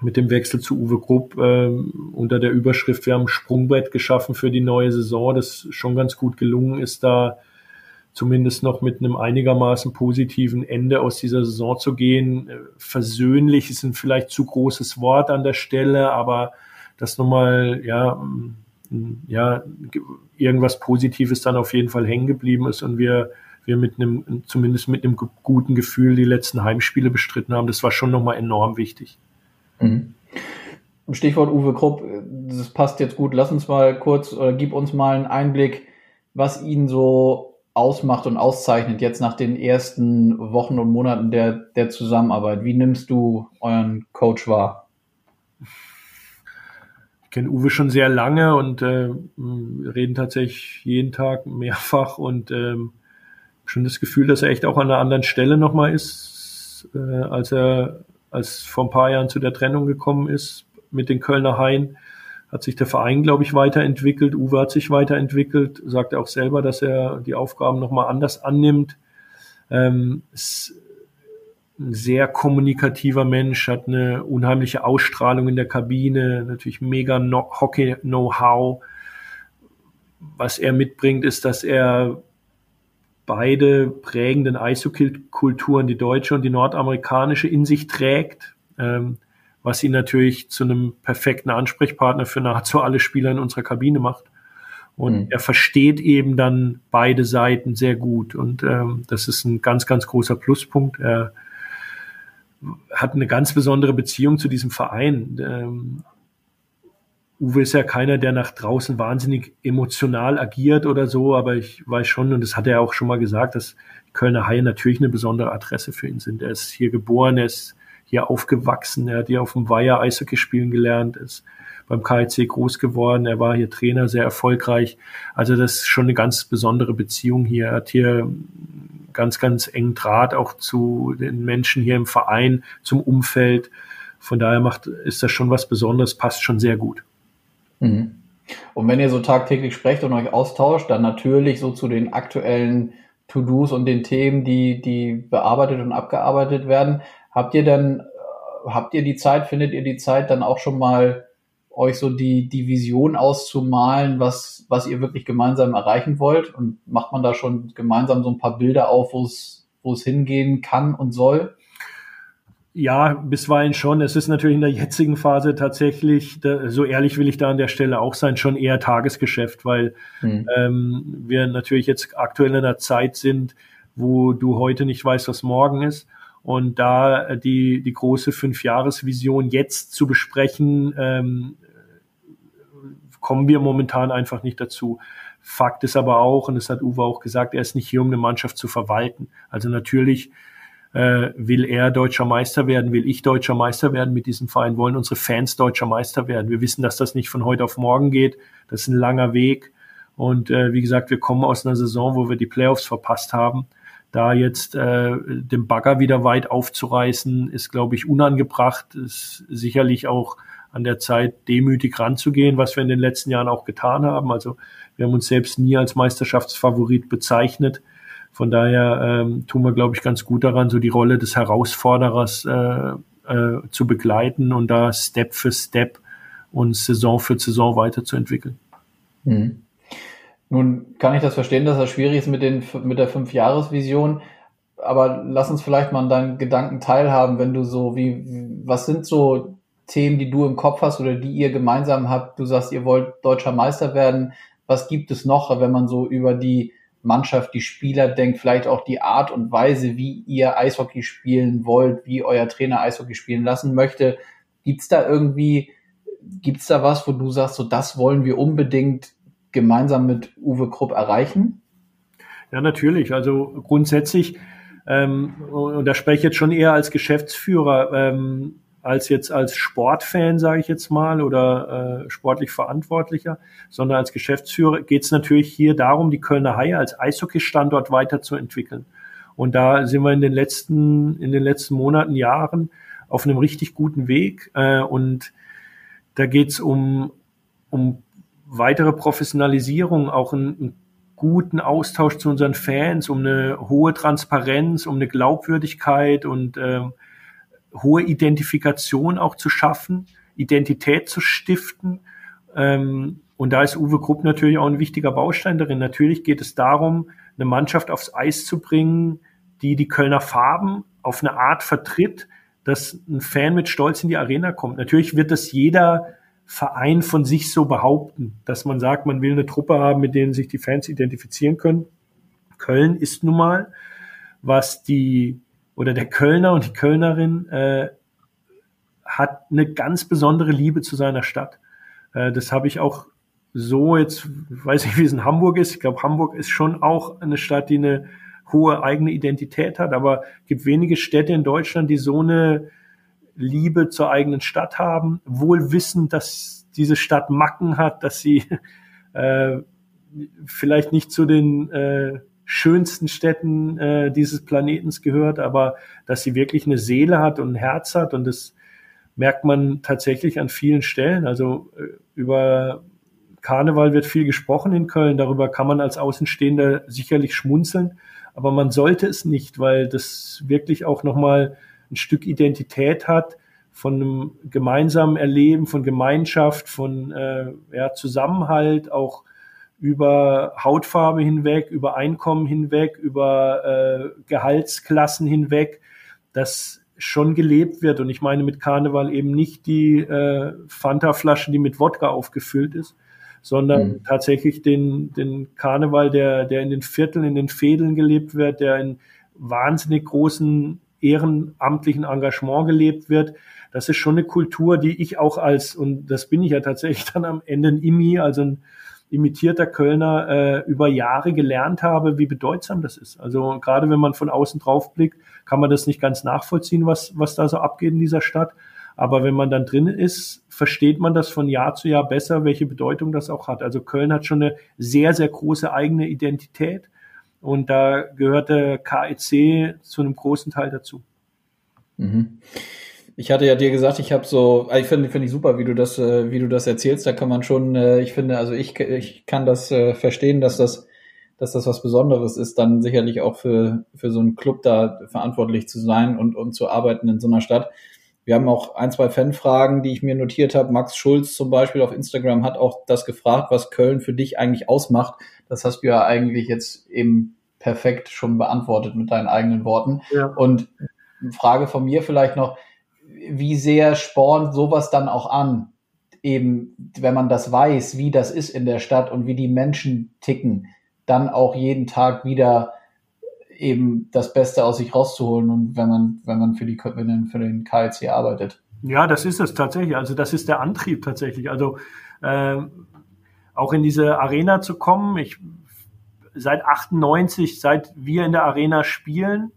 mit dem Wechsel zu Uwe Grupp äh, unter der Überschrift, wir haben Sprungbrett geschaffen für die neue Saison, das schon ganz gut gelungen ist, da zumindest noch mit einem einigermaßen positiven Ende aus dieser Saison zu gehen. Versöhnlich ist ein vielleicht zu großes Wort an der Stelle, aber das nochmal, ja, ja, irgendwas Positives dann auf jeden Fall hängen geblieben ist und wir, wir mit einem, zumindest mit einem guten Gefühl die letzten Heimspiele bestritten haben. Das war schon nochmal enorm wichtig. Mhm. Stichwort Uwe Krupp, das passt jetzt gut. Lass uns mal kurz oder gib uns mal einen Einblick, was ihn so ausmacht und auszeichnet jetzt nach den ersten Wochen und Monaten der, der Zusammenarbeit? Wie nimmst du euren Coach wahr? Kenne Uwe schon sehr lange und äh, reden tatsächlich jeden Tag mehrfach und ähm, schon das Gefühl, dass er echt auch an einer anderen Stelle nochmal ist, äh, als er als vor ein paar Jahren zu der Trennung gekommen ist mit den Kölner Haien hat sich der Verein, glaube ich, weiterentwickelt. Uwe hat sich weiterentwickelt, sagt er auch selber, dass er die Aufgaben nochmal anders annimmt. Ähm, ist ein sehr kommunikativer Mensch, hat eine unheimliche Ausstrahlung in der Kabine, natürlich mega no Hockey-Know-how. Was er mitbringt, ist, dass er beide prägenden Eishockey-Kulturen, die deutsche und die nordamerikanische, in sich trägt. Ähm, was ihn natürlich zu einem perfekten Ansprechpartner für nahezu alle Spieler in unserer Kabine macht. Und mhm. er versteht eben dann beide Seiten sehr gut. Und ähm, das ist ein ganz, ganz großer Pluspunkt. Er hat eine ganz besondere Beziehung zu diesem Verein. Ähm, Uwe ist ja keiner, der nach draußen wahnsinnig emotional agiert oder so, aber ich weiß schon, und das hat er auch schon mal gesagt, dass Kölner Haie natürlich eine besondere Adresse für ihn sind. Er ist hier geboren, er ist hier aufgewachsen. Er hat hier auf dem Weiher Eishockey spielen gelernt, ist beim KIC groß geworden. Er war hier Trainer, sehr erfolgreich. Also das ist schon eine ganz besondere Beziehung hier. Er hat hier ganz, ganz engen Draht auch zu den Menschen hier im Verein, zum Umfeld. Von daher macht, ist das schon was Besonderes, passt schon sehr gut. Mhm. Und wenn ihr so tagtäglich sprecht und euch austauscht, dann natürlich so zu den aktuellen To-Dos und den Themen, die, die bearbeitet und abgearbeitet werden. Habt ihr dann, äh, habt ihr die Zeit, findet ihr die Zeit dann auch schon mal euch so die, die Vision auszumalen, was, was ihr wirklich gemeinsam erreichen wollt? Und macht man da schon gemeinsam so ein paar Bilder auf, wo es, wo es hingehen kann und soll? Ja, bisweilen schon. Es ist natürlich in der jetzigen Phase tatsächlich, so ehrlich will ich da an der Stelle auch sein, schon eher Tagesgeschäft, weil hm. ähm, wir natürlich jetzt aktuell in einer Zeit sind, wo du heute nicht weißt, was morgen ist. Und da die, die große Fünfjahresvision jetzt zu besprechen, ähm, kommen wir momentan einfach nicht dazu. Fakt ist aber auch, und das hat Uwe auch gesagt, er ist nicht hier, um eine Mannschaft zu verwalten. Also natürlich äh, will er deutscher Meister werden, will ich deutscher Meister werden mit diesem Verein, wollen unsere Fans deutscher Meister werden. Wir wissen, dass das nicht von heute auf morgen geht. Das ist ein langer Weg. Und äh, wie gesagt, wir kommen aus einer Saison, wo wir die Playoffs verpasst haben. Da jetzt äh, den Bagger wieder weit aufzureißen, ist, glaube ich, unangebracht. Ist sicherlich auch an der Zeit, demütig ranzugehen, was wir in den letzten Jahren auch getan haben. Also wir haben uns selbst nie als Meisterschaftsfavorit bezeichnet. Von daher ähm, tun wir, glaube ich, ganz gut daran, so die Rolle des Herausforderers äh, äh, zu begleiten und da Step für Step und Saison für Saison weiterzuentwickeln. Mhm. Nun kann ich das verstehen, dass das schwierig ist mit, den, mit der Fünf-Jahres-Vision, aber lass uns vielleicht mal an deinen Gedanken teilhaben, wenn du so, wie, was sind so Themen, die du im Kopf hast oder die ihr gemeinsam habt? Du sagst, ihr wollt deutscher Meister werden. Was gibt es noch, wenn man so über die Mannschaft, die Spieler denkt, vielleicht auch die Art und Weise, wie ihr Eishockey spielen wollt, wie euer Trainer Eishockey spielen lassen möchte. Gibt's da irgendwie, gibt's da was, wo du sagst, so das wollen wir unbedingt gemeinsam mit Uwe Krupp erreichen? Ja, natürlich. Also grundsätzlich, ähm, und da spreche ich jetzt schon eher als Geschäftsführer, ähm, als jetzt als Sportfan, sage ich jetzt mal, oder äh, sportlich Verantwortlicher, sondern als Geschäftsführer geht es natürlich hier darum, die Kölner Haie als Eishockey-Standort weiterzuentwickeln. Und da sind wir in den letzten, in den letzten Monaten, Jahren auf einem richtig guten Weg. Äh, und da geht es um, um weitere Professionalisierung, auch einen, guten Austausch zu unseren Fans, um eine hohe Transparenz, um eine Glaubwürdigkeit und äh, hohe Identifikation auch zu schaffen, Identität zu stiften. Ähm, und da ist Uwe Krupp natürlich auch ein wichtiger Baustein darin. Natürlich geht es darum, eine Mannschaft aufs Eis zu bringen, die die Kölner Farben auf eine Art vertritt, dass ein Fan mit Stolz in die Arena kommt. Natürlich wird das jeder Verein von sich so behaupten, dass man sagt, man will eine Truppe haben, mit denen sich die Fans identifizieren können. Köln ist nun mal, was die oder der Kölner und die Kölnerin äh, hat eine ganz besondere Liebe zu seiner Stadt. Äh, das habe ich auch so jetzt, weiß ich, wie es in Hamburg ist. Ich glaube, Hamburg ist schon auch eine Stadt, die eine hohe eigene Identität hat, aber gibt wenige Städte in Deutschland, die so eine Liebe zur eigenen Stadt haben, wohl wissen, dass diese Stadt Macken hat, dass sie äh, vielleicht nicht zu den äh, schönsten Städten äh, dieses Planetens gehört, aber dass sie wirklich eine Seele hat und ein Herz hat. Und das merkt man tatsächlich an vielen Stellen. Also äh, über Karneval wird viel gesprochen in Köln, darüber kann man als Außenstehender sicherlich schmunzeln, aber man sollte es nicht, weil das wirklich auch nochmal ein Stück Identität hat von einem gemeinsamen Erleben, von Gemeinschaft, von äh, ja, Zusammenhalt, auch über Hautfarbe hinweg, über Einkommen hinweg, über äh, Gehaltsklassen hinweg, das schon gelebt wird. Und ich meine mit Karneval eben nicht die äh, Fanta-Flasche, die mit Wodka aufgefüllt ist, sondern mhm. tatsächlich den, den Karneval, der, der in den Vierteln, in den Fädeln gelebt wird, der in wahnsinnig großen ehrenamtlichen Engagement gelebt wird. Das ist schon eine Kultur, die ich auch als, und das bin ich ja tatsächlich dann am Ende ein IMI, also ein imitierter Kölner äh, über Jahre gelernt habe, wie bedeutsam das ist. Also gerade wenn man von außen drauf blickt, kann man das nicht ganz nachvollziehen, was, was da so abgeht in dieser Stadt. Aber wenn man dann drin ist, versteht man das von Jahr zu Jahr besser, welche Bedeutung das auch hat. Also Köln hat schon eine sehr, sehr große eigene Identität. Und da gehört der KEC zu einem großen Teil dazu. Mhm. Ich hatte ja dir gesagt, ich habe so, ah, ich finde finde ich super, wie du das äh, wie du das erzählst, da kann man schon äh, ich finde, also ich ich kann das äh, verstehen, dass das dass das was Besonderes ist, dann sicherlich auch für für so einen Club da verantwortlich zu sein und und zu arbeiten in so einer Stadt. Wir haben auch ein, zwei Fanfragen, die ich mir notiert habe. Max Schulz zum Beispiel auf Instagram hat auch das gefragt, was Köln für dich eigentlich ausmacht. Das hast du ja eigentlich jetzt eben perfekt schon beantwortet mit deinen eigenen Worten. Ja. Und Frage von mir vielleicht noch, wie sehr spornt sowas dann auch an? Eben, wenn man das weiß, wie das ist in der Stadt und wie die Menschen ticken, dann auch jeden Tag wieder eben das Beste aus sich rauszuholen und wenn man, wenn man für die, wenn für den KLC arbeitet. Ja, das ist es tatsächlich. Also das ist der Antrieb tatsächlich. Also äh, auch in diese Arena zu kommen. Ich seit 98, seit wir in der Arena spielen,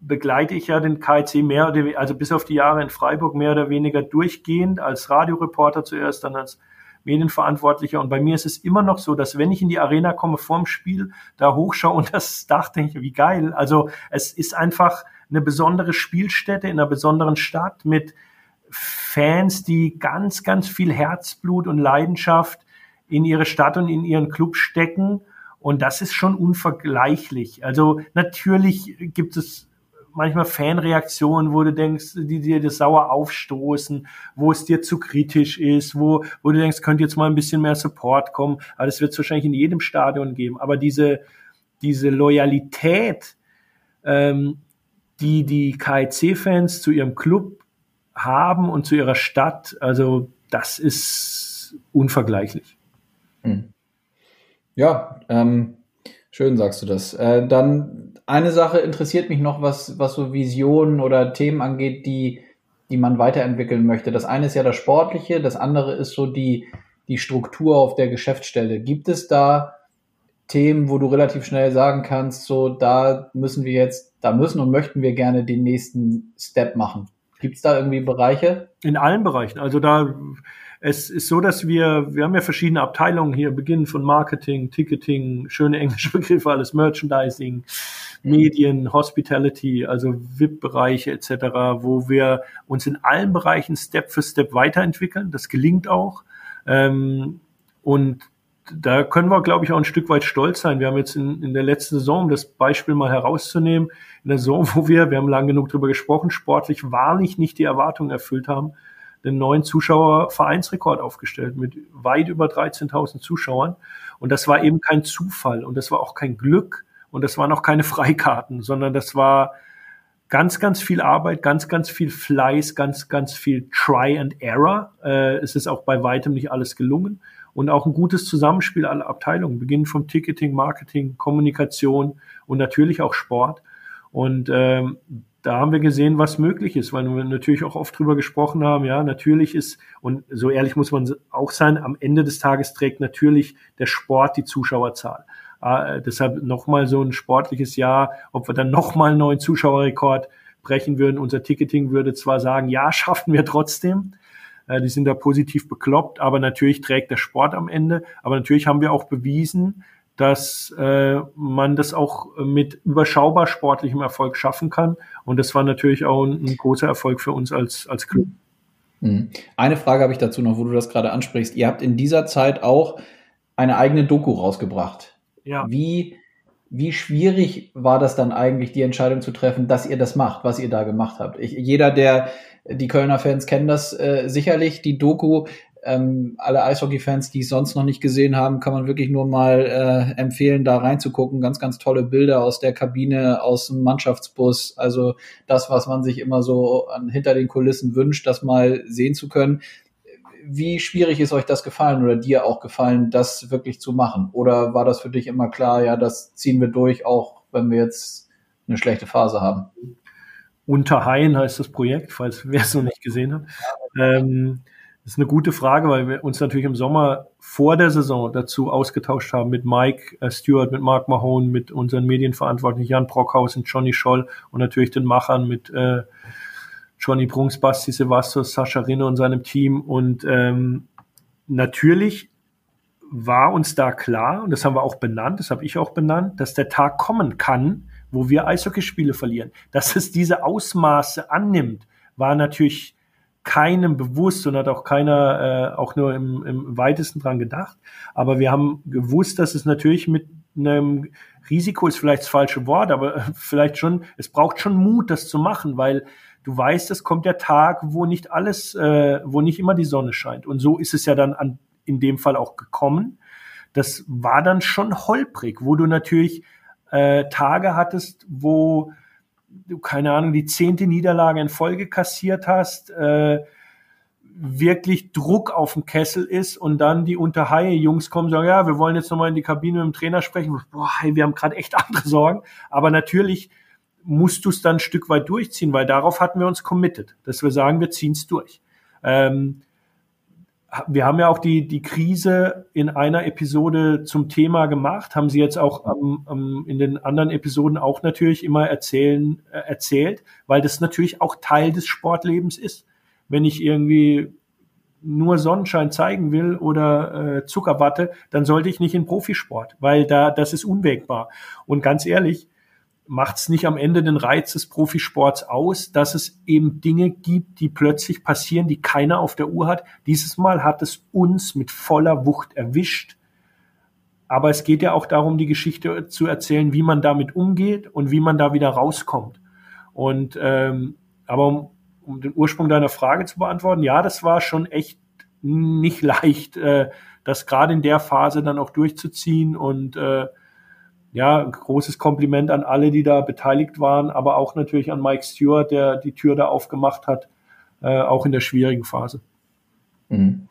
begleite ich ja den KIC mehr oder also bis auf die Jahre in Freiburg mehr oder weniger durchgehend als Radioreporter zuerst, dann als Medienverantwortlicher. Und bei mir ist es immer noch so, dass wenn ich in die Arena komme vorm Spiel, da hochschaue und das Dach denke, wie geil. Also es ist einfach eine besondere Spielstätte in einer besonderen Stadt mit Fans, die ganz, ganz viel Herzblut und Leidenschaft in ihre Stadt und in ihren Club stecken. Und das ist schon unvergleichlich. Also natürlich gibt es manchmal Fanreaktionen, wo du denkst, die dir das sauer aufstoßen, wo es dir zu kritisch ist, wo, wo du denkst, könnte jetzt mal ein bisschen mehr Support kommen. Aber das wird es wahrscheinlich in jedem Stadion geben. Aber diese, diese Loyalität, ähm, die die KIC-Fans zu ihrem Club haben und zu ihrer Stadt, also das ist unvergleichlich. Hm. Ja, ähm, schön sagst du das. Äh, dann eine Sache interessiert mich noch, was, was so Visionen oder Themen angeht, die, die man weiterentwickeln möchte. Das eine ist ja das Sportliche, das andere ist so die, die Struktur auf der Geschäftsstelle. Gibt es da Themen, wo du relativ schnell sagen kannst, so da müssen wir jetzt, da müssen und möchten wir gerne den nächsten Step machen? Gibt es da irgendwie Bereiche? In allen Bereichen. Also da es ist so, dass wir, wir haben ja verschiedene Abteilungen hier, beginnen von Marketing, Ticketing, schöne englische Begriffe, alles Merchandising, Medien, Hospitality, also VIP-Bereiche etc., wo wir uns in allen Bereichen Step für Step weiterentwickeln. Das gelingt auch. Ähm, und da können wir, glaube ich, auch ein Stück weit stolz sein. Wir haben jetzt in, in der letzten Saison, um das Beispiel mal herauszunehmen, in der Saison, wo wir, wir haben lang genug darüber gesprochen, sportlich wahrlich nicht die Erwartungen erfüllt haben, einen neuen Zuschauervereinsrekord aufgestellt mit weit über 13.000 Zuschauern. Und das war eben kein Zufall und das war auch kein Glück und das waren auch keine Freikarten, sondern das war ganz, ganz viel Arbeit, ganz, ganz viel Fleiß, ganz, ganz viel Try and Error. Äh, es ist auch bei weitem nicht alles gelungen und auch ein gutes Zusammenspiel aller Abteilungen, beginnend vom Ticketing, Marketing, Kommunikation und natürlich auch Sport. Und ähm, da haben wir gesehen, was möglich ist, weil wir natürlich auch oft drüber gesprochen haben, ja, natürlich ist, und so ehrlich muss man auch sein, am Ende des Tages trägt natürlich der Sport die Zuschauerzahl. Äh, deshalb nochmal so ein sportliches Jahr, ob wir dann nochmal einen neuen Zuschauerrekord brechen würden. Unser Ticketing würde zwar sagen, ja, schaffen wir trotzdem. Äh, die sind da positiv bekloppt, aber natürlich trägt der Sport am Ende. Aber natürlich haben wir auch bewiesen, dass äh, man das auch mit überschaubar sportlichem Erfolg schaffen kann. Und das war natürlich auch ein, ein großer Erfolg für uns als, als Club. Mhm. Eine Frage habe ich dazu noch, wo du das gerade ansprichst. Ihr habt in dieser Zeit auch eine eigene Doku rausgebracht. Ja. Wie, wie schwierig war das dann eigentlich, die Entscheidung zu treffen, dass ihr das macht, was ihr da gemacht habt? Ich, jeder, der die Kölner Fans kennen das äh, sicherlich. Die Doku ähm, alle Eishockey-Fans, die es sonst noch nicht gesehen haben, kann man wirklich nur mal äh, empfehlen, da reinzugucken. Ganz, ganz tolle Bilder aus der Kabine, aus dem Mannschaftsbus. Also das, was man sich immer so an, hinter den Kulissen wünscht, das mal sehen zu können. Wie schwierig ist euch das gefallen oder dir auch gefallen, das wirklich zu machen? Oder war das für dich immer klar, ja, das ziehen wir durch, auch wenn wir jetzt eine schlechte Phase haben? Unterhain heißt das Projekt, falls wer es noch nicht gesehen hat. Ähm, das ist eine gute Frage, weil wir uns natürlich im Sommer vor der Saison dazu ausgetauscht haben mit Mike äh, Stewart, mit Mark Mahone, mit unseren Medienverantwortlichen Jan Brockhausen, Johnny Scholl und natürlich den Machern mit äh, Johnny Brunks, Basti Sevastos, Sascha Rinne und seinem Team. Und ähm, natürlich war uns da klar, und das haben wir auch benannt, das habe ich auch benannt, dass der Tag kommen kann, wo wir Eishockeyspiele verlieren. Dass es diese Ausmaße annimmt, war natürlich keinem bewusst und hat auch keiner äh, auch nur im, im weitesten dran gedacht. Aber wir haben gewusst, dass es natürlich mit einem Risiko ist vielleicht das falsche Wort, aber vielleicht schon, es braucht schon Mut, das zu machen, weil du weißt, es kommt der Tag, wo nicht alles, äh, wo nicht immer die Sonne scheint. Und so ist es ja dann an, in dem Fall auch gekommen. Das war dann schon holprig, wo du natürlich äh, Tage hattest, wo du, keine Ahnung, die zehnte Niederlage in Folge kassiert hast, äh, wirklich Druck auf dem Kessel ist und dann die Unterhaie-Jungs kommen und sagen, ja, wir wollen jetzt nochmal in die Kabine mit dem Trainer sprechen. Boah, hey, wir haben gerade echt andere Sorgen. Aber natürlich musst du es dann ein Stück weit durchziehen, weil darauf hatten wir uns committed, dass wir sagen, wir ziehen es durch. Ähm, wir haben ja auch die, die Krise in einer Episode zum Thema gemacht, haben sie jetzt auch ähm, ähm, in den anderen Episoden auch natürlich immer erzählen, äh, erzählt, weil das natürlich auch Teil des Sportlebens ist. Wenn ich irgendwie nur Sonnenschein zeigen will oder äh, Zuckerwatte, dann sollte ich nicht in Profisport, weil da das ist unwägbar. Und ganz ehrlich, macht es nicht am Ende den Reiz des Profisports aus, dass es eben Dinge gibt, die plötzlich passieren, die keiner auf der Uhr hat. Dieses Mal hat es uns mit voller Wucht erwischt. Aber es geht ja auch darum, die Geschichte zu erzählen, wie man damit umgeht und wie man da wieder rauskommt. Und ähm, aber um, um den Ursprung deiner Frage zu beantworten, ja, das war schon echt nicht leicht, äh, das gerade in der Phase dann auch durchzuziehen und äh, ja, großes Kompliment an alle, die da beteiligt waren, aber auch natürlich an Mike Stewart, der die Tür da aufgemacht hat, äh, auch in der schwierigen Phase. Mhm.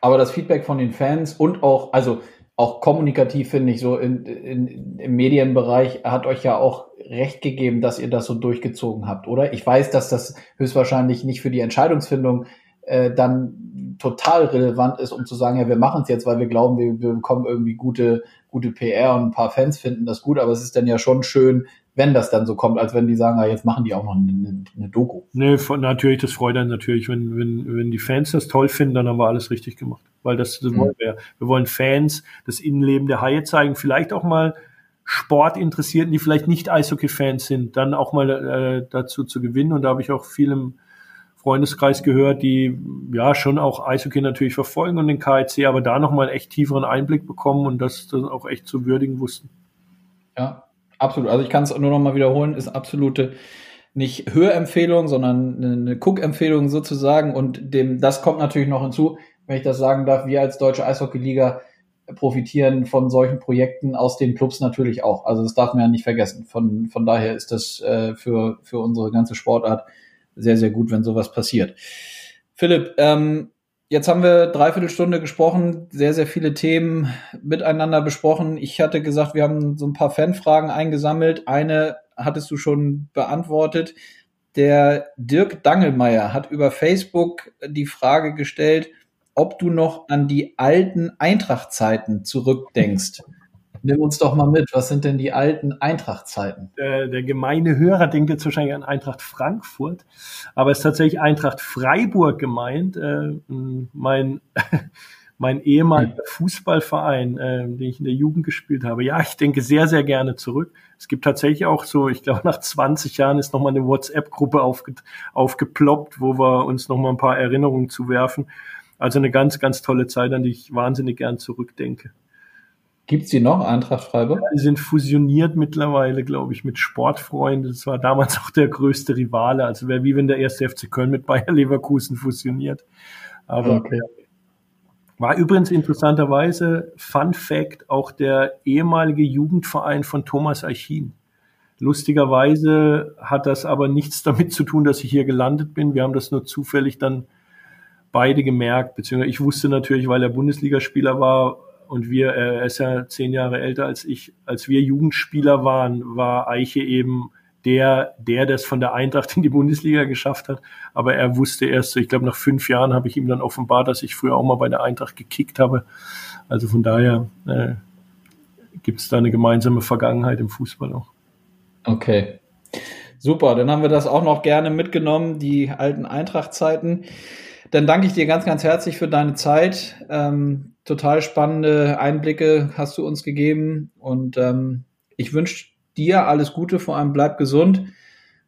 Aber das Feedback von den Fans und auch, also auch kommunikativ finde ich so in, in, im Medienbereich hat euch ja auch recht gegeben, dass ihr das so durchgezogen habt, oder? Ich weiß, dass das höchstwahrscheinlich nicht für die Entscheidungsfindung äh, dann total relevant ist, um zu sagen, ja, wir machen es jetzt, weil wir glauben, wir, wir bekommen irgendwie gute, gute PR und ein paar Fans finden das gut, aber es ist dann ja schon schön, wenn das dann so kommt, als wenn die sagen, ja, jetzt machen die auch noch eine, eine Doku. Nee, von, natürlich, das freut einen natürlich. Wenn, wenn, wenn die Fans das toll finden, dann haben wir alles richtig gemacht. Weil das, das mhm. wollen wir. Wir wollen Fans das Innenleben der Haie zeigen, vielleicht auch mal Sportinteressierten, die vielleicht nicht Eishockey-Fans sind, dann auch mal äh, dazu zu gewinnen. Und da habe ich auch viel im, Freundeskreis gehört, die ja schon auch Eishockey natürlich verfolgen und den KIC, aber da nochmal echt tieferen Einblick bekommen und das dann auch echt zu würdigen wussten. Ja, absolut. Also ich kann es nur nochmal wiederholen, ist absolute nicht Hörempfehlung, sondern eine Cook-Empfehlung sozusagen. Und dem, das kommt natürlich noch hinzu, wenn ich das sagen darf, wir als Deutsche Eishockey-Liga profitieren von solchen Projekten aus den Clubs natürlich auch. Also das darf man ja nicht vergessen. Von, von daher ist das äh, für, für unsere ganze Sportart sehr, sehr gut, wenn sowas passiert. Philipp, ähm, jetzt haben wir dreiviertel Stunde gesprochen, sehr, sehr viele Themen miteinander besprochen. Ich hatte gesagt, wir haben so ein paar Fanfragen eingesammelt. Eine hattest du schon beantwortet. Der Dirk Dangelmeier hat über Facebook die Frage gestellt, ob du noch an die alten Eintrachtzeiten zurückdenkst. Nimm uns doch mal mit. Was sind denn die alten Eintracht-Zeiten? Der, der gemeine Hörer denkt jetzt wahrscheinlich an Eintracht Frankfurt, aber es ist tatsächlich Eintracht Freiburg gemeint. Äh, mein mein ehemaliger. Fußballverein, äh, den ich in der Jugend gespielt habe. Ja, ich denke sehr, sehr gerne zurück. Es gibt tatsächlich auch so, ich glaube, nach 20 Jahren ist nochmal eine WhatsApp-Gruppe aufge aufgeploppt, wo wir uns nochmal ein paar Erinnerungen zuwerfen. Also eine ganz, ganz tolle Zeit, an die ich wahnsinnig gern zurückdenke. Gibt es die noch, Eintracht Freiburg? Die sind fusioniert mittlerweile, glaube ich, mit Sportfreunden. Das war damals auch der größte Rivale. Also wäre wie wenn der erste FC Köln mit Bayer Leverkusen fusioniert. Aber okay. war übrigens interessanterweise, Fun Fact, auch der ehemalige Jugendverein von Thomas Eichin. Lustigerweise hat das aber nichts damit zu tun, dass ich hier gelandet bin. Wir haben das nur zufällig dann beide gemerkt, beziehungsweise ich wusste natürlich, weil er Bundesligaspieler war, und wir, er ist ja zehn Jahre älter als ich, als wir Jugendspieler waren, war Eiche eben der, der das von der Eintracht in die Bundesliga geschafft hat. Aber er wusste erst ich glaube, nach fünf Jahren habe ich ihm dann offenbart, dass ich früher auch mal bei der Eintracht gekickt habe. Also von daher äh, gibt es da eine gemeinsame Vergangenheit im Fußball auch. Okay. Super, dann haben wir das auch noch gerne mitgenommen, die alten Eintracht-Zeiten. Dann danke ich dir ganz, ganz herzlich für deine Zeit. Ähm, total spannende Einblicke hast du uns gegeben und ähm, ich wünsche dir alles Gute, vor allem bleib gesund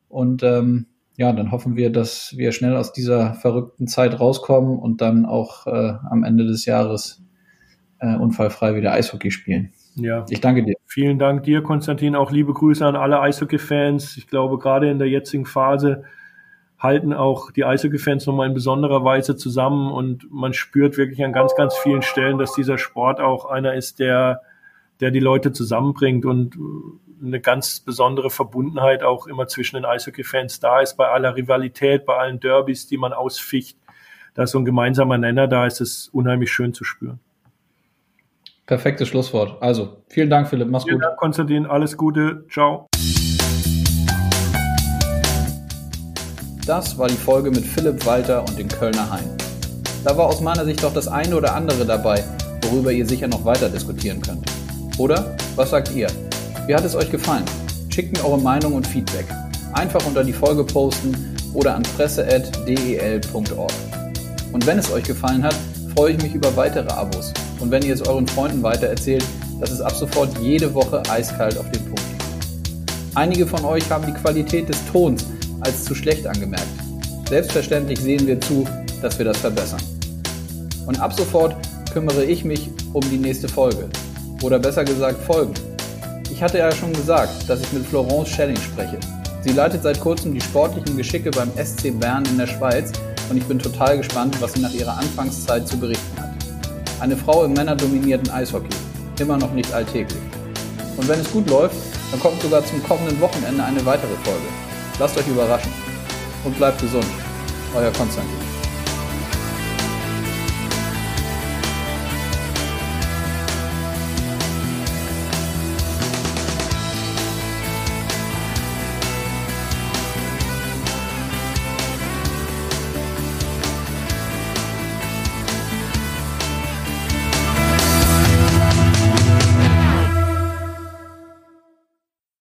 und ähm, ja, dann hoffen wir, dass wir schnell aus dieser verrückten Zeit rauskommen und dann auch äh, am Ende des Jahres äh, unfallfrei wieder Eishockey spielen. Ja. Ich danke dir. Vielen Dank dir, Konstantin. Auch liebe Grüße an alle Eishockey-Fans. Ich glaube, gerade in der jetzigen Phase halten auch die Eishockey-Fans nochmal in besonderer Weise zusammen und man spürt wirklich an ganz, ganz vielen Stellen, dass dieser Sport auch einer ist, der, der die Leute zusammenbringt und eine ganz besondere Verbundenheit auch immer zwischen den Eishockey-Fans da ist, bei aller Rivalität, bei allen Derbys, die man ausficht. Da ist so ein gemeinsamer Nenner da, ist es unheimlich schön zu spüren. Perfektes Schlusswort. Also, vielen Dank, Philipp. Mach's vielen gut. Dank, Konstantin. Alles Gute. Ciao. Das war die Folge mit Philipp Walter und den Kölner Hain. Da war aus meiner Sicht doch das eine oder andere dabei, worüber ihr sicher noch weiter diskutieren könnt. Oder? Was sagt ihr? Wie hat es euch gefallen? Schickt mir eure Meinung und Feedback. Einfach unter die Folge posten oder an presse.del.org. Und wenn es euch gefallen hat, freue ich mich über weitere Abos. Und wenn ihr es euren Freunden weitererzählt, dass es ab sofort jede Woche eiskalt auf den Punkt geht. Einige von euch haben die Qualität des Tons als zu schlecht angemerkt. Selbstverständlich sehen wir zu, dass wir das verbessern. Und ab sofort kümmere ich mich um die nächste Folge. Oder besser gesagt Folgen. Ich hatte ja schon gesagt, dass ich mit Florence Schelling spreche. Sie leitet seit kurzem die sportlichen Geschicke beim SC Bern in der Schweiz und ich bin total gespannt, was sie nach ihrer Anfangszeit zu berichten hat. Eine Frau im männerdominierten Eishockey. Immer noch nicht alltäglich. Und wenn es gut läuft, dann kommt sogar zum kommenden Wochenende eine weitere Folge. Lasst euch überraschen. Und bleibt gesund. Euer Konstantin.